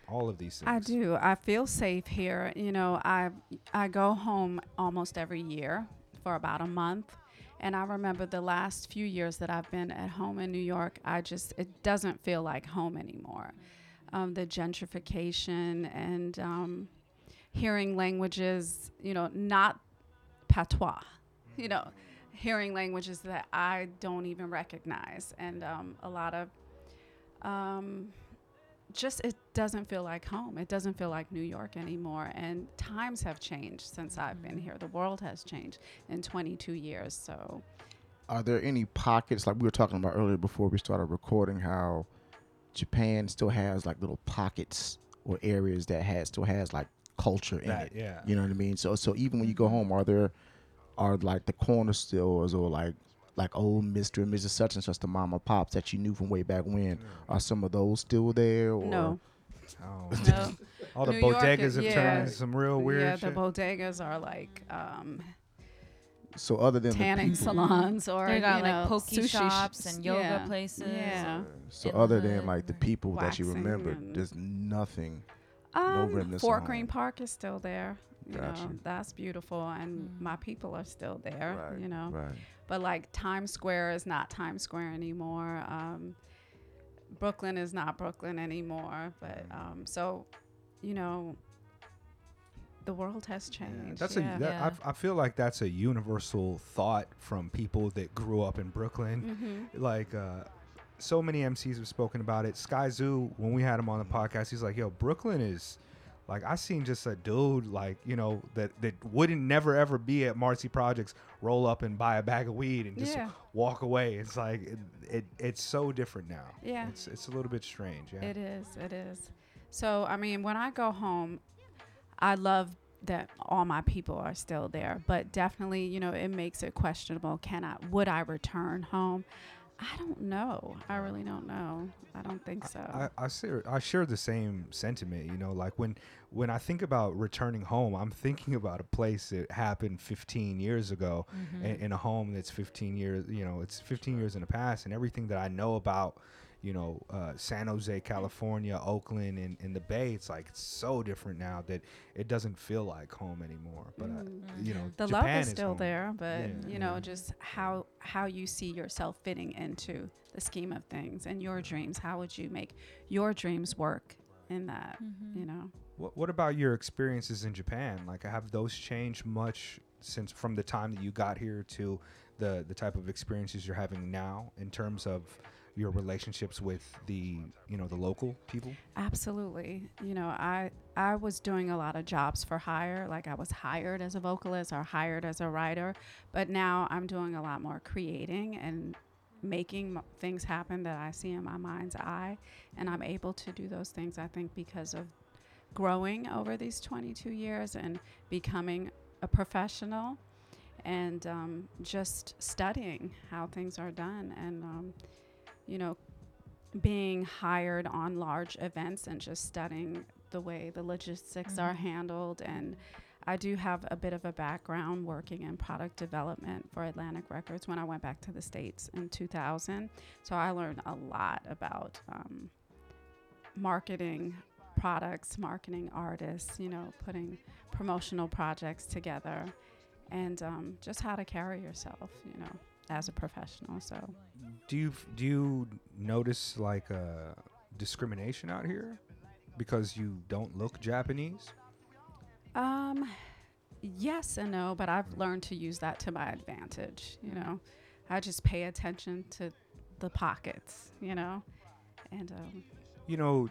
all of these things I do. I feel safe here. You know, I I go home almost every year for about a month. And I remember the last few years that I've been at home in New York, I just it doesn't feel like home anymore. Um, the gentrification and um, hearing languages, you know, not patois, you know, hearing languages that I don't even recognize, and um, a lot of um, just it doesn't feel like home. It doesn't feel like New York anymore. And times have changed since I've been here. Mm-hmm. The world has changed in 22 years. So Are there any pockets like we were talking about earlier before we started recording? How Japan still has like little pockets or areas that has still has like culture in that it. yeah You know what I mean? So so even when you go mm-hmm. home, are there are like the corner stores or like like old Mr. and Mrs. Such and such, the mama pops that you knew from way back when? Are some of those still there? Or no, oh. no. all the New bodegas is- have yeah. turned into some real weird yeah, the bodegas are like um, So other than tanning the people, salons or They got you like know, poke sushi shops sh- and yoga yeah. places. Yeah. so in other than like the people that you remember, there's nothing. Um, remnants Fort Greene. Park is still there. You Gotcha. know, that's beautiful, and Mm. my people are still there. Right, You know, Right. But like Times Square is not Times Square anymore. Um, Brooklyn is not Brooklyn anymore. But um, so, you know, the world has Yeah, changed. that's yeah. a that, Yeah. I, I feel like that's a universal thought from people that grew up in Brooklyn. Mhm. Like uh, so many MCs have spoken about it. Skyzoo, when we had him on the podcast, he's like, "Yo, Brooklyn is." Like I seen just a dude like you know that that wouldn't never ever be at Marcy Projects roll up and buy a bag of weed and just Yeah. walk away. It's like it, it it's so different now. Yeah. it's it's a little bit strange. Yeah, It is. It is. So, I mean, when I go home, I love that all my people are still there, but definitely, you know, it makes it questionable. Can I, would I return home? I don't know. I really don't know. I don't think so. I, I share I share the same sentiment. You know, like when when I think about returning home, I'm thinking about a place that happened 15 years ago, Mm-hmm. in, in a home that's 15 years. You know, it's 15 years in the past, and everything that I know about. You know, uh, San Jose, California, Oakland, and, and the Bay. It's like it's so different now that it doesn't feel like home anymore. But uh, you know, the Japan love is still home. there, but Yeah, you know, yeah. just how how you see yourself fitting into the scheme of things and your dreams. How would you make your dreams work in that? Mm-hmm. You know. What, what about your experiences in Japan? Like, have those changed much since from the time that you got here to the the type of experiences you're having now in terms of your relationships with the you know the local people? Absolutely. You know, I I was doing a lot of jobs for hire, like I was hired as a vocalist or hired as a writer, but now I'm doing a lot more creating and making m- things happen that I see in my mind's eye, and I'm able to do those things I think because of growing over these 22 years and becoming a professional and um, just studying how things are done and um, you know being hired on large events and just studying the way the logistics are Mhm. handled and I do have a bit of a background working in product development for Atlantic Records when I went back to the States in 2000. So I learned a lot about um, marketing products, marketing artists, you know, putting promotional projects together, and um, just how to carry yourself, you know, as a professional. So Do you do you notice like uh, discrimination out here because you don't look Japanese? Um, yes and no, but I've learned to use that to my advantage. You know, I just pay attention to the pockets. You know, And um, you know,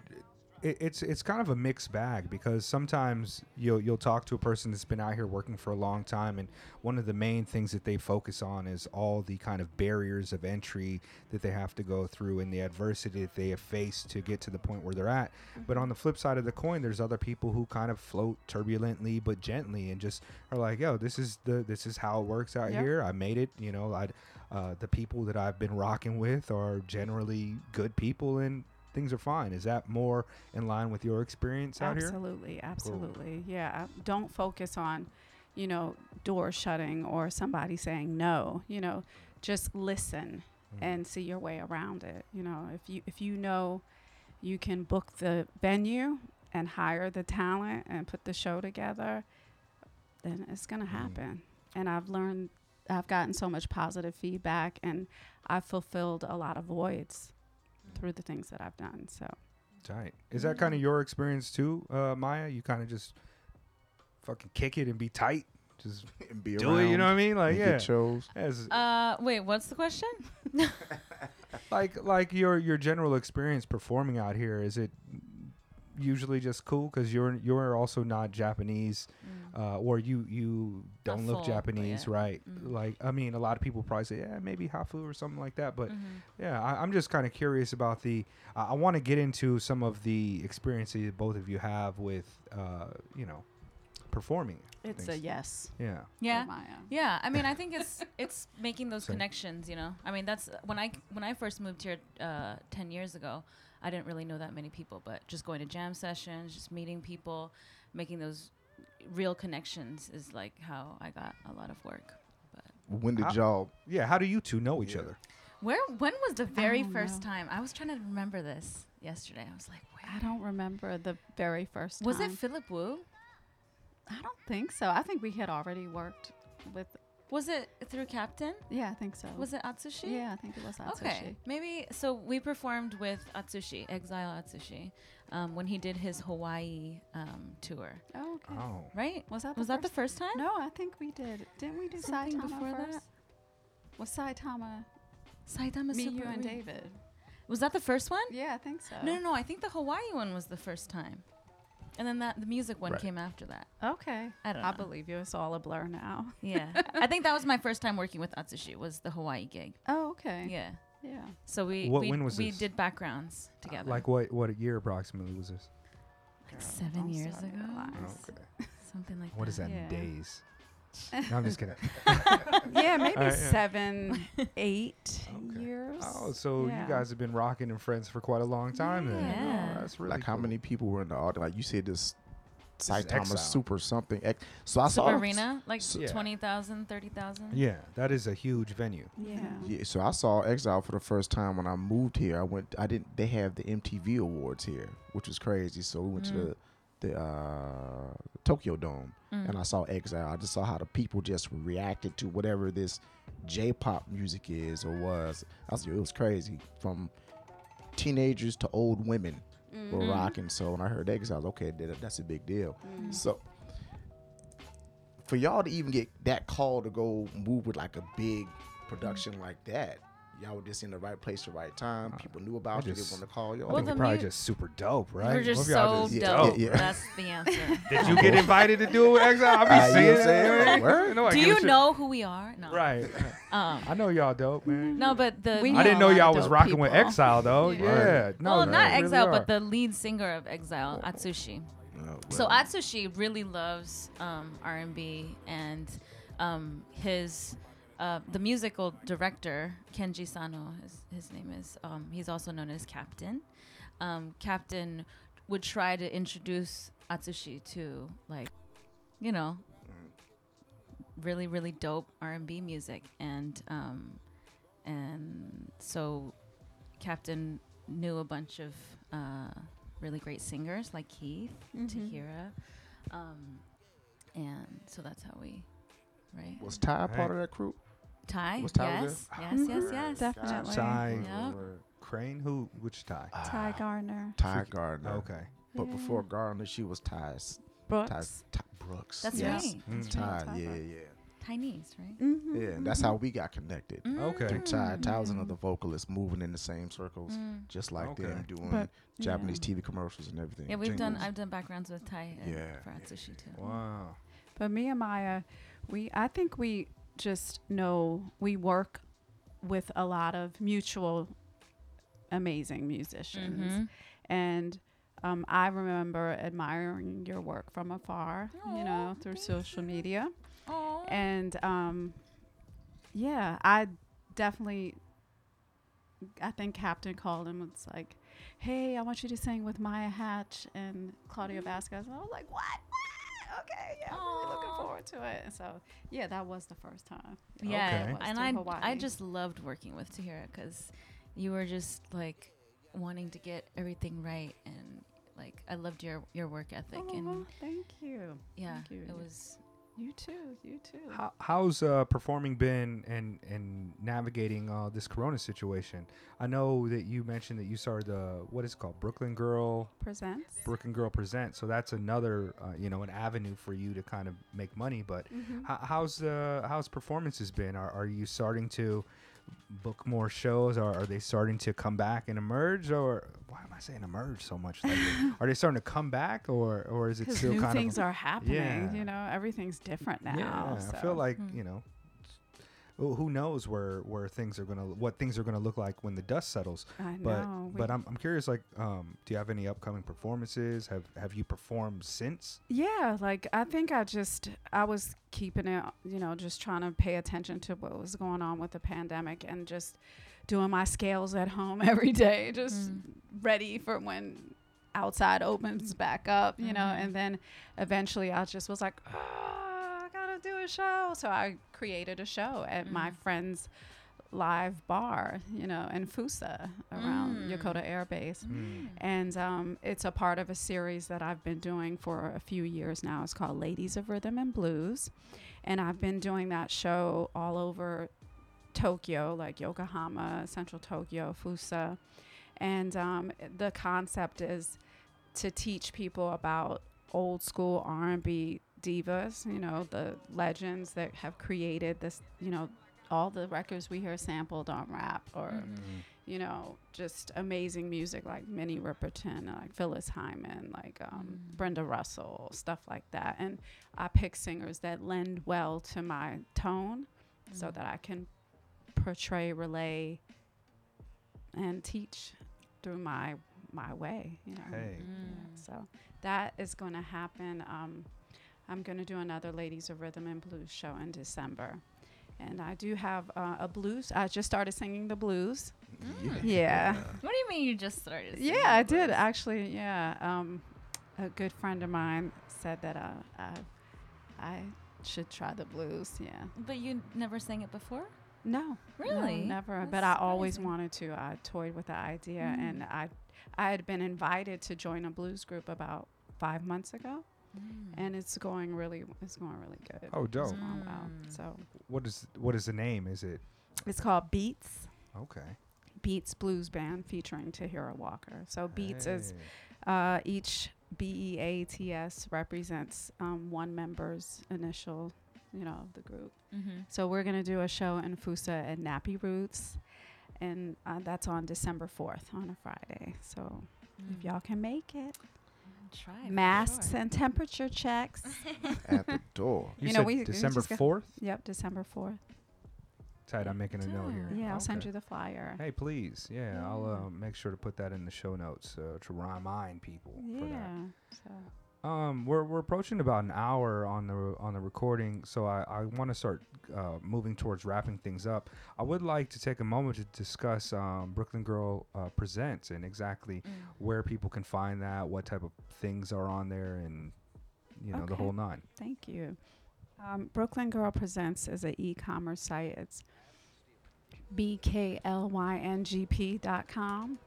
it, it's it's kind of a mixed bag because sometimes you'll you'll talk to a person that's been out here working for a long time, and one of the main things that they focus on is all the kind of barriers of entry that they have to go through and the adversity that they have faced to get to the point where they're at. But on the flip side of the coin, there's other people who kind of float turbulently but gently and just are like, "Yo, this is the this is how it works out Yep. here. I made it. You know, I." Uh, the people that I've been rocking with are generally good people and things are fine. Is that more in line with your experience out here? absolutely, absolutely, yeah. Don't focus on, you know, doors shutting or somebody saying no. You know, just listen Mm. and see your way around it. You know, if you if you know you can book the venue and hire the talent and put the show together, then it's gonna happen. And I've learned, I've gotten so much positive feedback, and I've fulfilled a lot of voids through the things that I've done. So Tight. Is that kind of your experience too, uh, Maya? You kind of just fucking kick it and be tight, just And be around. do it. You know what I mean? Like yeah, get shows. as Uh, wait, what's the question? like like your your general experience performing out here. Is it usually just cool because you're you're also not Japanese, uh, or you you don't full, look but Japanese, yeah. right? Mhm. Like I mean, a lot of people probably say, yeah, maybe hafu or something like that, but. Mhm. Yeah, I, I'm just kind of curious about the. I I want to get into some of the experiences both of you have with, uh, you know, performing. it's a yes. Yeah. Yeah. Maya. Yeah, I mean, I think it's it's making those Same. connections. You know, I mean, that's when I when I first moved here uh, ten years ago. I didn't really know that many people, but just going to jam sessions, just meeting people, making those real connections is like how I got a lot of work. But when did How- y'all? Yeah. How do you two know each Yeah. other? Where when was the very first know. time? I was trying to remember this yesterday. I was like, I don't remember the very first Was it. Philip Woo? I don't think so. I think we had already worked with. Was it through Captain? Yeah, I think so. Was it Atsushi? Yeah, I think it was Atsushi. Okay, maybe so. We performed with Atsushi, Exile Atsushi, um, when he did his Hawaii um, tour. Oh, okay. Oh. Right? Was that the Was that the first? first time? No, I think we did. Didn't we do Something Saitama before first? that? Was Saitama Saitama me, Super you, and David? Was that the first one? Yeah, I think so. No, no, no. I think the Hawaii one was the first time, and then that the music one Right. came after that. Okay. I don't I know. believe you. It's all a blur now. Yeah, I think that was my first time working with Atsushi. Was the Hawaii gig? Oh, okay. Yeah. Yeah. So we What- we, when was we this? did backgrounds together. Like what? What year approximately was this? Like Girl, seven don't years start ago. your. Okay. something like that. What is that Yeah. in days? No, I'm just kidding. Yeah, maybe Alright, yeah. seven, eight Okay. years. Oh, so Yeah. you guys have been rocking and friends for quite a long time then. Yeah. Oh, that's really like how many people were in the audience? Like you said, this is Saitama Exile. Super something. So I Super saw Arena, like so- Yeah. 20,000, 30,000. Yeah, that is a huge venue. Yeah. Yeah, so I saw Exile for the first time when I moved here. I went. I didn't. They have the MTV Awards here, which was crazy. So we went to Mm. the the uh, Tokyo Dome, Mm. and I saw Exile. I just saw how the people just reacted to whatever this J-pop music is or was. I was, it was crazy from teenagers to old women were Mhm. rocking. So when I heard Exile, I was okay, that, that's a big deal. Mm. So for y'all to even get that call to go move with like a big production like that, y'all were just in the right place, at the right time. Uh, People knew about I you. They just- want to call y'all. I Well, think the you're probably mu- just super dope, right? We're just Both of y'all so just- dope. Yeah, yeah. That's the answer. Did you get invited to do it with Exile? I'll be Uh, you know seeing what I'm saying? Word? You Do you know who we are? No. Right. Um, I know y'all dope, man. no, but the We I didn't know y'all was dope rocking with. Exile though. Yeah. Yeah. No, well, you not really Exile, are. but the lead singer of Exile, Oh. Atsushi. Oh, So. Atsushi really loves um, R&B, and um, his uh, the musical director Kenji Sano, his, his name is. Um, he's also known as Captain. Um, Captain would try to introduce Atsushi to like, you know, really really dope R&B music, and um, and so Captain knew a bunch of uh, really great singers like Keith. Mhm. Tahira. Um, and so that's how we, right? was Ty a part of that crew? Ty, was Ty yes, there? yes, yes, yes. Definitely. Ty Yeah. Crane, who? Which Ty? Ty Gardner. Ty Freaky- Gardner. Okay. But Yeah. before Gardner, she was Ty's. Brooks. Ty's Ty Brooks. That's Yes. right. Mm. Ty, Ty yeah, yeah. Chinese, right? Mm-hmm. Yeah, and that's how we got connected. Okay. Through Ty, Ty was another vocalist moving in the same circles, Mm. just like Okay. them doing But, Japanese yeah. TV commercials and everything. Yeah, we've done. I've done backgrounds with Ty and Yeah. for Atsushi too. Wow. But me and Maya, we I think we just know we work with a lot of mutual amazing musicians. Mhm. And um, I remember admiring your work from afar, you know, through social you. media. Aw. And um, yeah, I definitely I think Captain called and was like, Hey, I want you to sing with Maya Hatch and Claudia Vasquez. And I was like, What? What? Okay, yeah, I'm really looking forward to it. And so yeah, that was the first time. Yeah, Okay. And I Hawaii. I just loved working with Tahira because you were just like wanting to get everything right and like I loved your your work ethic Aw, and thank you. yeah, thank you. it was You too. You too. How, how's uh, performing been and and navigating uh, this Corona situation? I know that you mentioned that you started the what is it called Brooklyn Girl Presents. Brooklyn Girl Presents. So that's another uh, you know an avenue for you to kind of make money. But Mhm. how, how's uh, how's performances been? Are, are you starting to book more shows? Or are they starting to come back and emerge? Or why am I saying emerge so much? lately? are they starting to come back, or or is it still new kind things of are happening. Yeah. You know, everything's different now. Yeah, I feel like Hmm. you know, who who knows where where things are gonna what things are gonna look like when the dust settles. I But know. but we- I'm I'm curious. Like, um, do you have any upcoming performances? Have have you performed since? Yeah, like I think I just I was keeping it, you know, just trying to pay attention to what was going on with the pandemic and just doing my scales at home every day, just Mm. ready for when outside opens back up, you know. Mhm. And then eventually I just was like, oh, I gotta do a show, so I created a show at my Mm. friend's live bar, you know, in Fussa around Mm. Yokota Air Base Hmm. and um, it's a part of a series that I've been doing for a few years now. It's called Ladies of Rhythm and Blues, and I've been doing that show all over Tokyo, like Yokohama, Central Tokyo, Fussa, and um, the concept is to teach people about old school R&B divas, you know, the legends that have created this, you know, all the records we hear sampled on rap or Mhm. you know, just amazing music like Minnie Riperton, like Phyllis Hyman, like um, Mm. Brenda Russell, stuff like that. And I pick singers that lend well to my tone so Mm. that I can portray, relay, and teach through my my way. You know. Hey. Mm. so that is going to happen. Um, I'm going to do another Ladies of Rhythm and Blues show in December. And I do have uh, a blues. I just started singing the blues. Mm. Yeah. What do you mean you just started? singing Yeah, I did actually. Yeah, um, a good friend of mine said that uh, I, I should try the blues. Yeah. But you never sang it before? No, no, Really? never. but I always surprising. wanted to. I toyed with the idea, Mm. and I, I had been invited to join a blues group about five months ago, Mm. and it's going really, it's going really good. Oh, dope. It's going well. Mm. So What is what is the name? Is it it's called Beats. okay? Beats Blues Band featuring Tahira Walker. So Beats is Uh, each B E A T S represents um, one member's initial, you know, of the group. Mm-hmm. So we're gonna do a show in Fussa at Nappy Roots, and uh, that's on December fourth on a Friday. So if y'all can make it, try masks sure. and temperature checks. At the door. You, you know, said we- we December fourth. yep, December fourth. Tight. I'm making a note here. Yeah, I'll send you the flyer. Hey, please. Yeah, I'll uh, make sure to put that in the show notes uh, to remind people for that. Yeah. So Um, we're we're approaching about an hour on the on the recording, so I, I want to start uh, moving towards wrapping things up. I would like to take a moment to discuss um, Brooklyn Girl uh, Presents and exactly Mm. where people can find that, what type of things are on there, and you know the whole nine. Thank you. Um, Brooklyn Girl Presents is an e-commerce site. It's bklyngp.com,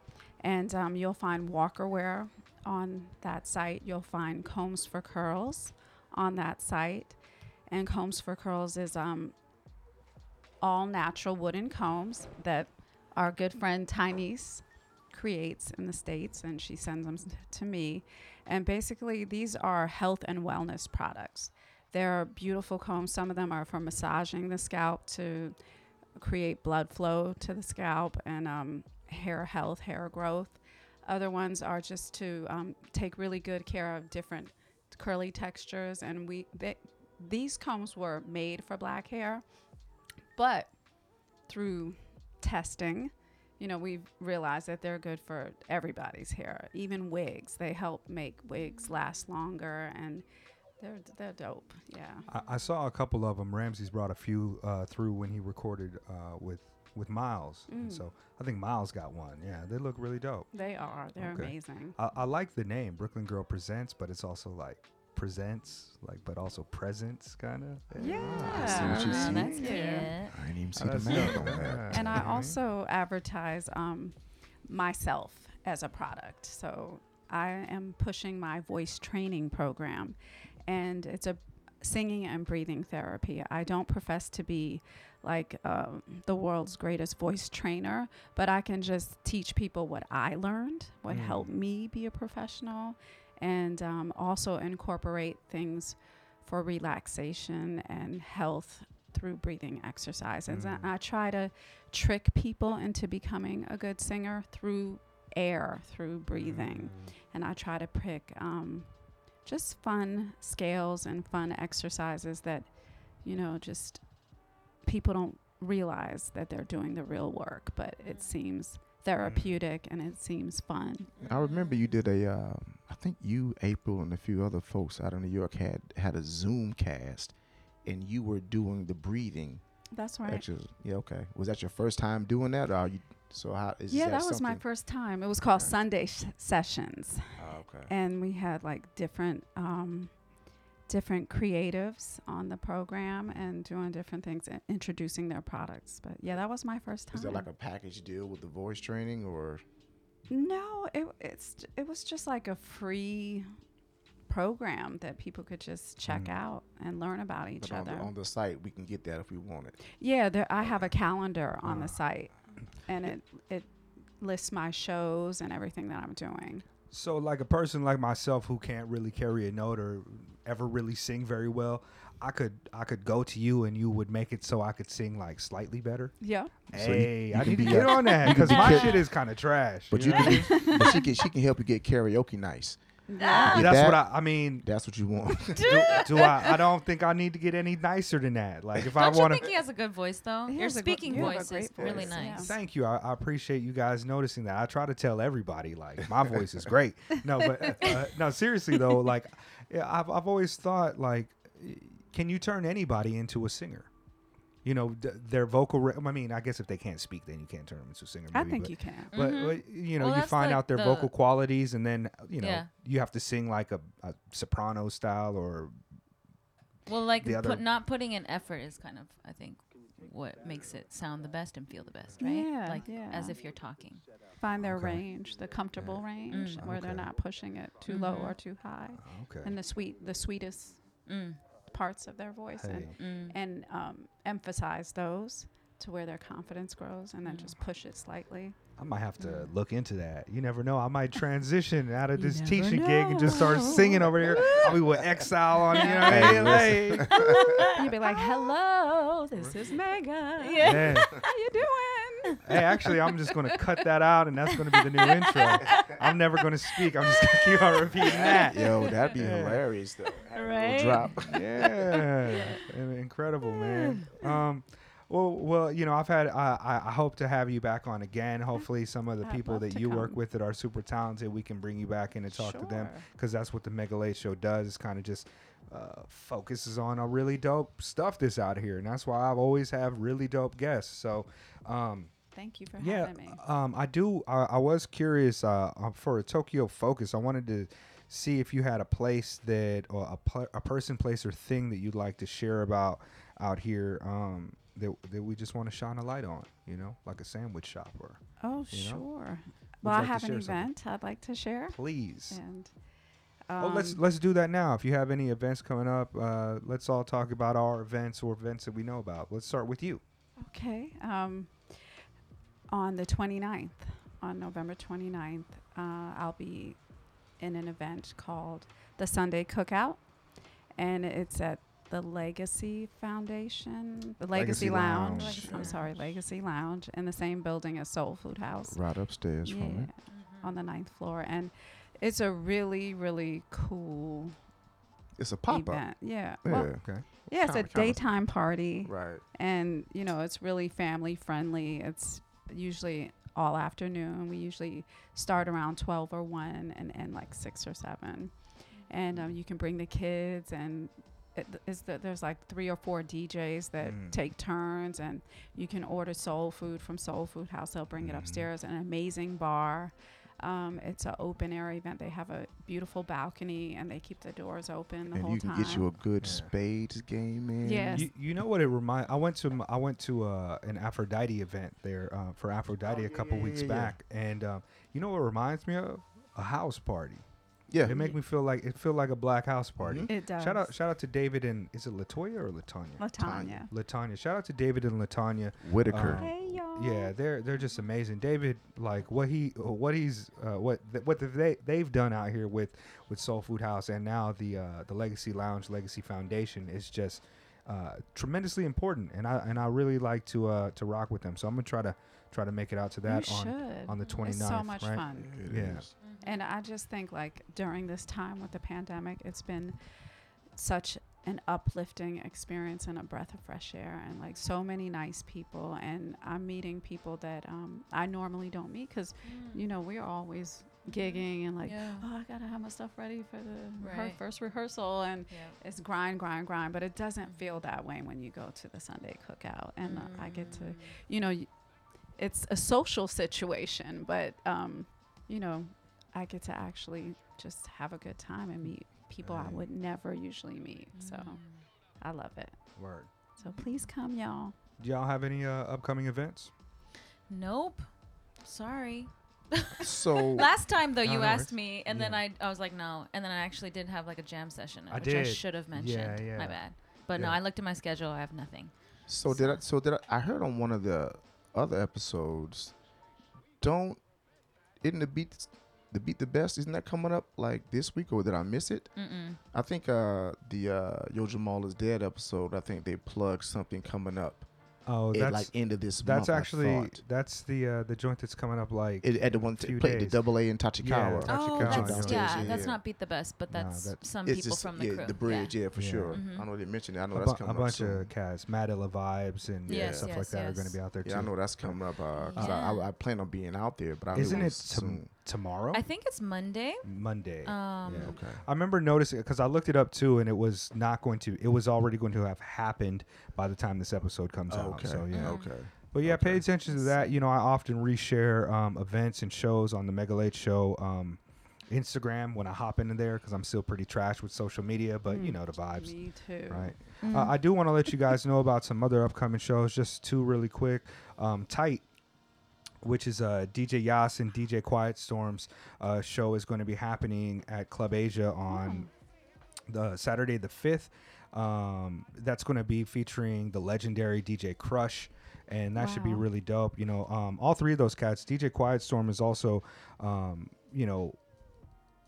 and um, you'll find Walker Wear on that site. You'll find Combs for Curls on that site, and Combs for Curls is um, all natural wooden combs that our good friend Tinese creates in the states, and she sends them to me. And basically, these are health and wellness products They're beautiful combs. Some of them are for massaging the scalp to create blood flow to the scalp and um, hair health, hair growth. Other ones are just to um, take really good care of different curly textures. And we they, these combs were made for black hair, but through testing, you know, we've realized that they're good for everybody's hair, even wigs. They help make wigs last longer, and they're they're dope. Yeah. I, I saw a couple of them. Ramsey's brought a few uh, through when he recorded uh, with with Miles. Mm. so I think Miles got one. Yeah, they look really dope. They are. They're Okay. amazing. I, I like the name Brooklyn Girl Presents, but it's also like presents, like but also presents, kind of. Yeah. I see what you Oh, see. that's Yeah. cute. I didn't even see That's the math on that. Yeah. And I also advertise um, myself as a product. So I am pushing my voice training program, and it's a singing and breathing therapy. I don't profess to be like um, the world's greatest voice trainer, but I can just teach people what I learned, what Mm. helped me be a professional, and um, also incorporate things for relaxation and health through breathing exercises. Mm. And I try to trick people into becoming a good singer through air, through breathing. Mm. And I try to pick um, just fun scales and fun exercises that, you know, just people don't realize that they're doing the real work, but it seems therapeutic and it seems fun. I remember you did a, uh, I think you, April, and a few other folks out of New York had had a Zoom cast, and you were doing the breathing. That's right. Yeah, okay. Was that your first time doing that, or are you? So how is yeah, that, that was my first time. It was called Okay. Sunday sh- Sessions. Oh, okay. and we had like different um, different creatives on the program and doing different things and introducing their products but yeah that was my first time Is that like a package deal with the voice training, or no it, it's it was just like a free program that people could just check Mm. out and learn about each but on the, other on the site we can get that if we want it? yeah there, i have a calendar on Ah. the site and it it lists my shows and everything that i'm doing So, like a person like myself who can't really carry a note or ever really sing very well, I could I could go to you and you would make it so I could sing like slightly better. yeah So you- hey, you I can need to be get a- on that because be my ca- shit is kind of trash. But you know what I can, but she can she can help you get karaoke nice. Yeah That's that? what I. I mean, That's what you want. do, do I? I don't think I need to get any nicer than that. Like if I Don't you want to. think he has a good voice though? He Your has a gr- speaking you have a voice is really voice, yeah. nice. Thank you. I, I appreciate you guys noticing that. I try to tell everybody like my voice is great. No, but uh, no, seriously though, like yeah, I've I've always thought like, can you turn anybody into a singer? You know, d- their vocal. Re- I mean, I guess if they can't speak, then you can't turn them into a singer. i think but, you can But, Mhm. but, you know, Well, you find like out their the- vocal qualities, and then you know Yeah. you have to sing like a, a soprano style or Well, like the other- put, not putting in effort is kind of, I think, what makes it sound the best and feel the best, right? Yeah, like yeah. as if you're talking. find their Okay. range, the comfortable range, Mm. where they're not pushing it too low Mhm. or too high, okay. and the sweet, the sweetest Mm, parts of their voice, Hey. and mm. and um, emphasize those to where their confidence grows, and then Mm. just push it slightly. I might have to Mm. look into that. You never know. I might transition out of You this never teaching gig and just start singing over here. I'll be with Exile on, you know what I Hey, mean? listen. You'd be like, "Hello, this is Megan. Yeah. How you doing?" Hey, actually, I'm just going to cut that out, and that's going to be the new intro. I'm never going to speak. I'm just going to keep on repeating that. Yo, that'd be Yeah. hilarious though. Have Right? Drop. yeah, in- incredible, man. Um, well, well, you know, I've had. I I I hope to have you back on again. Hopefully, some of the I'd people that to you work with that are super talented, we can bring you back in and talk to them because that's what the Mega Late Show does. Is kind of just uh, focuses on a really dope stuff that's out here, and that's why I've always have really dope guests. So. Um, Thank you for yeah, having me. um, I do. I, I was curious uh, uh, for a Tokyo Focus. I wanted to see if you had a place that, or a, pl- a person, place, or thing that you'd like to share about out here um, that that we just want to shine a light on. You know, like a sandwich shop, or Oh, know? sure. Well, you I have an share something? event I'd like to share, please. and oh, let's um, let's do that now. If you have any events coming up, uh, let's all talk about our events or events that we know about. Let's start with you. Okay. Um, on the 29th, on November 29th, uh, I'll be in an event called the Sunday Cookout, and it's at the Legacy Foundation, the Legacy Legacy, Lounge. Lounge. I'm sorry, Legacy Lounge, in the same building as Soul Food House. Right upstairs yeah, from it. on the ninth floor, and it's a really, really cool It's a pop up. Yeah, Yeah. well, Okay. yeah, it's Kinda- a kinda- daytime party, Right. and you know, it's really family friendly. It's usually all afternoon. We usually start around twelve or one and end like six or seven, and um, you can bring the kids and. It, is that there's like three or four DJs that Mm. take turns, and you can order soul food from Soul Food House. They'll bring it Mhm. upstairs. An amazing bar. Um, it's an open air event. They have a beautiful balcony, and they keep the doors open the and whole you can time. get you a good Yeah. spades game in. Yes. You, you know what it remind? I went to m- I went to uh, an Aphrodite event there uh, for Aphrodite Oh, a yeah, couple yeah, weeks yeah, yeah. back, and um, you know what it reminds me of? A house party. Yeah. It make me feel like it feel like a black house party. Mhm. It does. Shout out shout out to David and is it Latoya or Latanya? Latanya. Latanya. Shout out to David and Latanya. Whitaker. Um, Hey y'all. Yeah, they're they're just amazing. David, like what he what he's uh, what th- what they they've done out here with with Soul Food House and now the uh, the Legacy Lounge Legacy Foundation is just uh, tremendously important, and I and I really like to uh, to rock with them. So I'm gonna try to try to make it out to that you on should. on the 29th. It's so much right? fun. It Yeah. is. And I just think like during this time with the pandemic, it's been such an uplifting experience and a breath of fresh air and like so many nice people and I'm meeting people that um, I normally don't meet because you know we're always gigging and like Yeah. oh I gotta have my stuff ready for the rehe- Right. first rehearsal and Yeah. it's grind grind grind but it doesn't feel that way when you go to the Sunday cookout and uh, I get to you know, y- it's a social situation, but um, you know, I get to actually just have a good time and meet people I would never usually meet. So I love it. Word. So please come, y'all. Do y'all have any uh, upcoming events? Nope. Sorry. So Last time though, you asked me, and then I I was like no, and then I actually did have like a jam session, I which I should have mentioned. yeah. My bad. But no, I looked at my schedule. I have nothing. So did I? So did I? I heard on one of the other episodes. Don't isn't the beat the beat the best? Isn't that coming up like this week or did I miss it? Mm-mm. I think uh the uh Yo Jamal is dead episode. I think they plugged something coming up Oh, at that's like end of this that's month. Actually that's the uh, the joint that's coming up like It, at the one few t- played the double A in Tachikawa. Yeah, Oh, Tachikawa, that's, yeah. yeah, Yeah. that's not beat the best, but No, that's that- some people just- from the yeah, crew. the bridge, yeah, for Yeah. sure. Mhm. I know they mentioned it. I know a, that's bu- coming a bunch up soon. of cats, Madilla vibes and Yes, stuff like yes, that are going to be out there too. Yeah, I know that's coming up. Uh, 'cause Yeah. I, I, I plan on being out there, but I knew Isn't it was soon. Tomorrow? I think it's Monday. Monday. Um, Yeah. Okay. I remember noticing because I looked it up too, and it was not going to. It was already going to have happened by the time this episode comes out. Okay. So yeah. Okay. But yeah, pay attention to that. You know, I often reshare um, events and shows on the Mega Late Show um, Instagram when I hop into there because I'm still pretty trash with social media. But you Mm, know the vibes, Me too. right? mm. Uh, I do want to let you guys know about some other upcoming shows. Just two really quick. Um, Tight, which is uh, DJ Yas and DJ Quiet Storm's uh, show, is going to be happening at Club Asia on the Saturday the fifth. Um, that's going to be featuring the legendary DJ Krush. And that should be Wow. really dope. You know, um, all three of those cats. DJ Quiet Storm is also, um, you know,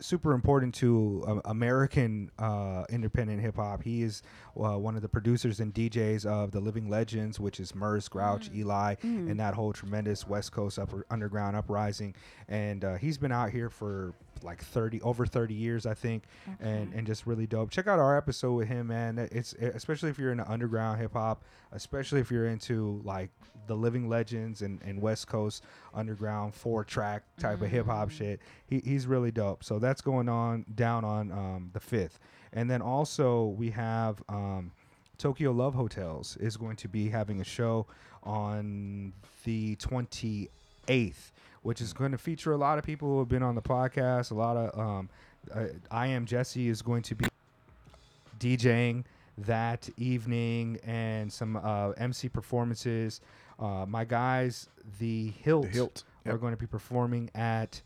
super important to uh, American uh, independent hip hop. He is uh, one of the producers and DJs of the Living Legends, which is Murs, Grouch, Eligh, Mm. and that whole tremendous West Coast upper, underground uprising. And uh, he's been out here for like 30 over 30 years i think and and just really dope. Check out our episode with him man. It's especially if you're into underground hip-hop especially if you're into like the living legends and, and west coast underground four track type of hip-hop shit. He, he's really dope. So that's going on down on um, the 5th and then also we have um, tokyo love hotels is going to be having a show on the 28th which is going to feature a lot of people who have been on the podcast. A lot of um, uh, I am Jesse is going to be DJing that evening and some uh, MC performances. Uh, my guys, the Hilt, The hilt. are going to be performing at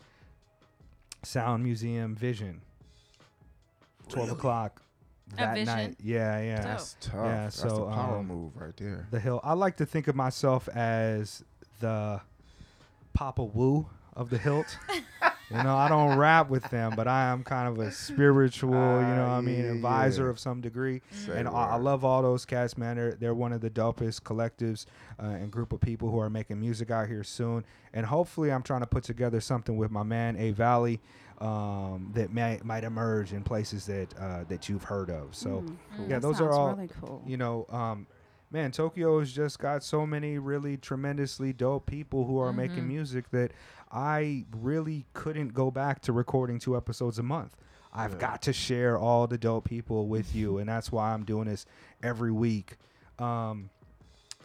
Sound Museum Vision. Twelve Really? o'clock that night. Yeah, yeah. That's tough. Yeah, That's so, the power um, move right there. the hill. I like to think of myself as the Papa Wu of the hilt. You know, I don't rap with them, but I am kind of a spiritual, you know, what I mean, Ah, advisor yeah. of some degree. Say and I, I love all those cats, man. They're, they're one of the dopest collectives uh, and group of people who are making music out here soon. And hopefully, I'm trying to put together something with my man A Valley um, that may, might emerge in places that uh, that you've heard of. So, Mm, yeah, that those are all. really cool. You know, um, man, Tokyo has just got so many really tremendously dope people who are making Mhm. music that I really couldn't go back to recording two episodes a month. I've Yeah. got to share all the dope people with you, and that's why I'm doing this every week. Um,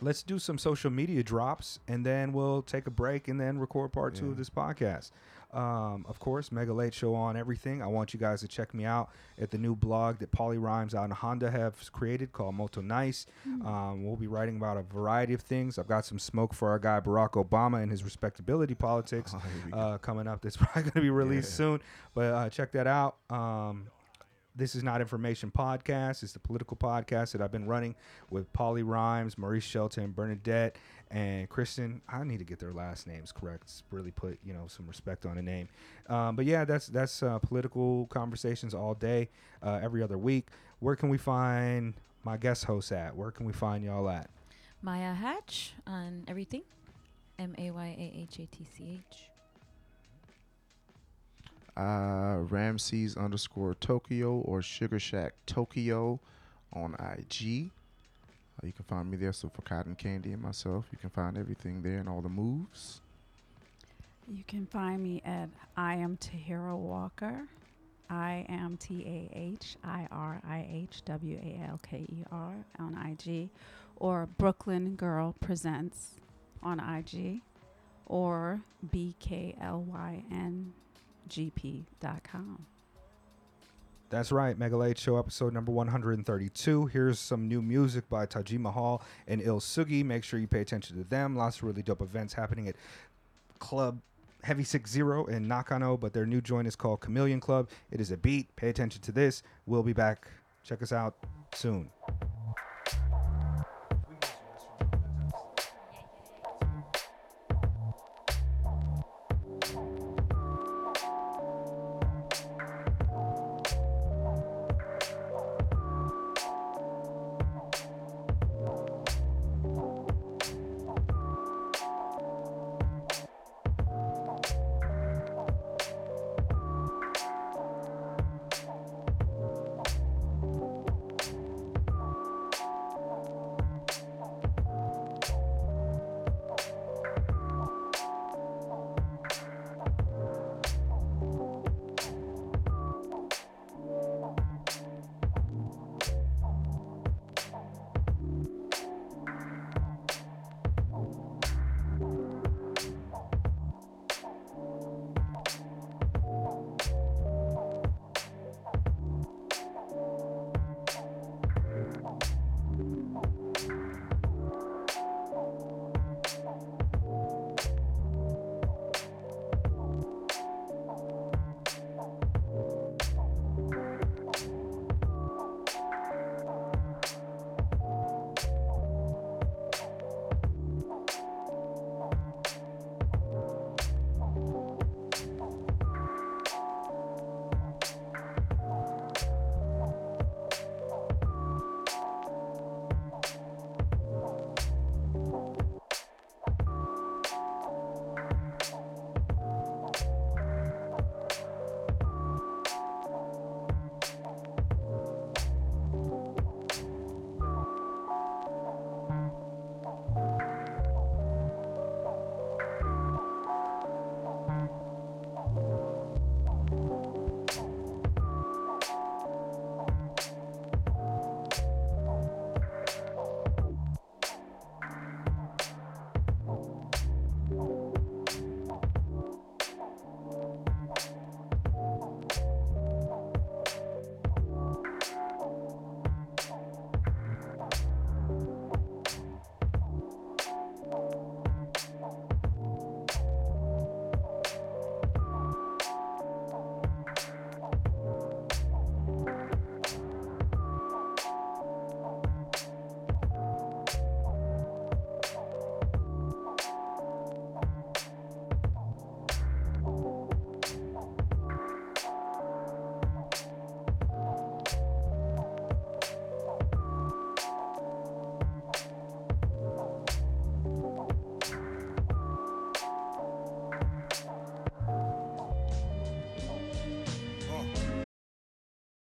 let's do some social media drops, and then we'll take a break and then record part two of this podcast. Um, of course, Mega Late Show on everything. I want you guys to check me out at the new blog that Polly Rhymes out in Honda have created called Moto Nice. Um, we'll be writing about a variety of things. I've got some smoke for our guy Barack Obama and his respectability politics Oh, here we go. uh, coming up. That's probably going to be released Yeah. soon. But uh, check that out. Um, this is not information podcast. It's the political podcast that I've been running with Polly Rhymes, Maurice Shelton, Bernadette, and Kristen. I need to get their last names correct. It's really put you know some respect on a name. Um, but yeah, that's that's uh, political conversations all day, uh, every other week. Where can we find my guest hosts at? Where can we find y'all at? Maya Hatch on everything. M A Y A H A T C H. Uh, Ramses underscore Tokyo or Sugar Shack Tokyo on IG. Uh, you can find me there. So for Cotton Candy and myself, you can find everything there and all the moves. You can find me at I am Tahirih Walker. I am T A H I R I H W A L K E R on IG, or Brooklyn Girl Presents on IG, or BKLYNGP.com. That's right, Mega Late Show episode number 132. Here's some new music by Taji Mahal and Il Sugi. Make sure you pay attention to them. Lots of really dope events happening at Club Heavysick Zero in Nakano, but their new joint is called Chameleon Club. It is a beat. Pay attention to this. We'll be back. Check us out soon.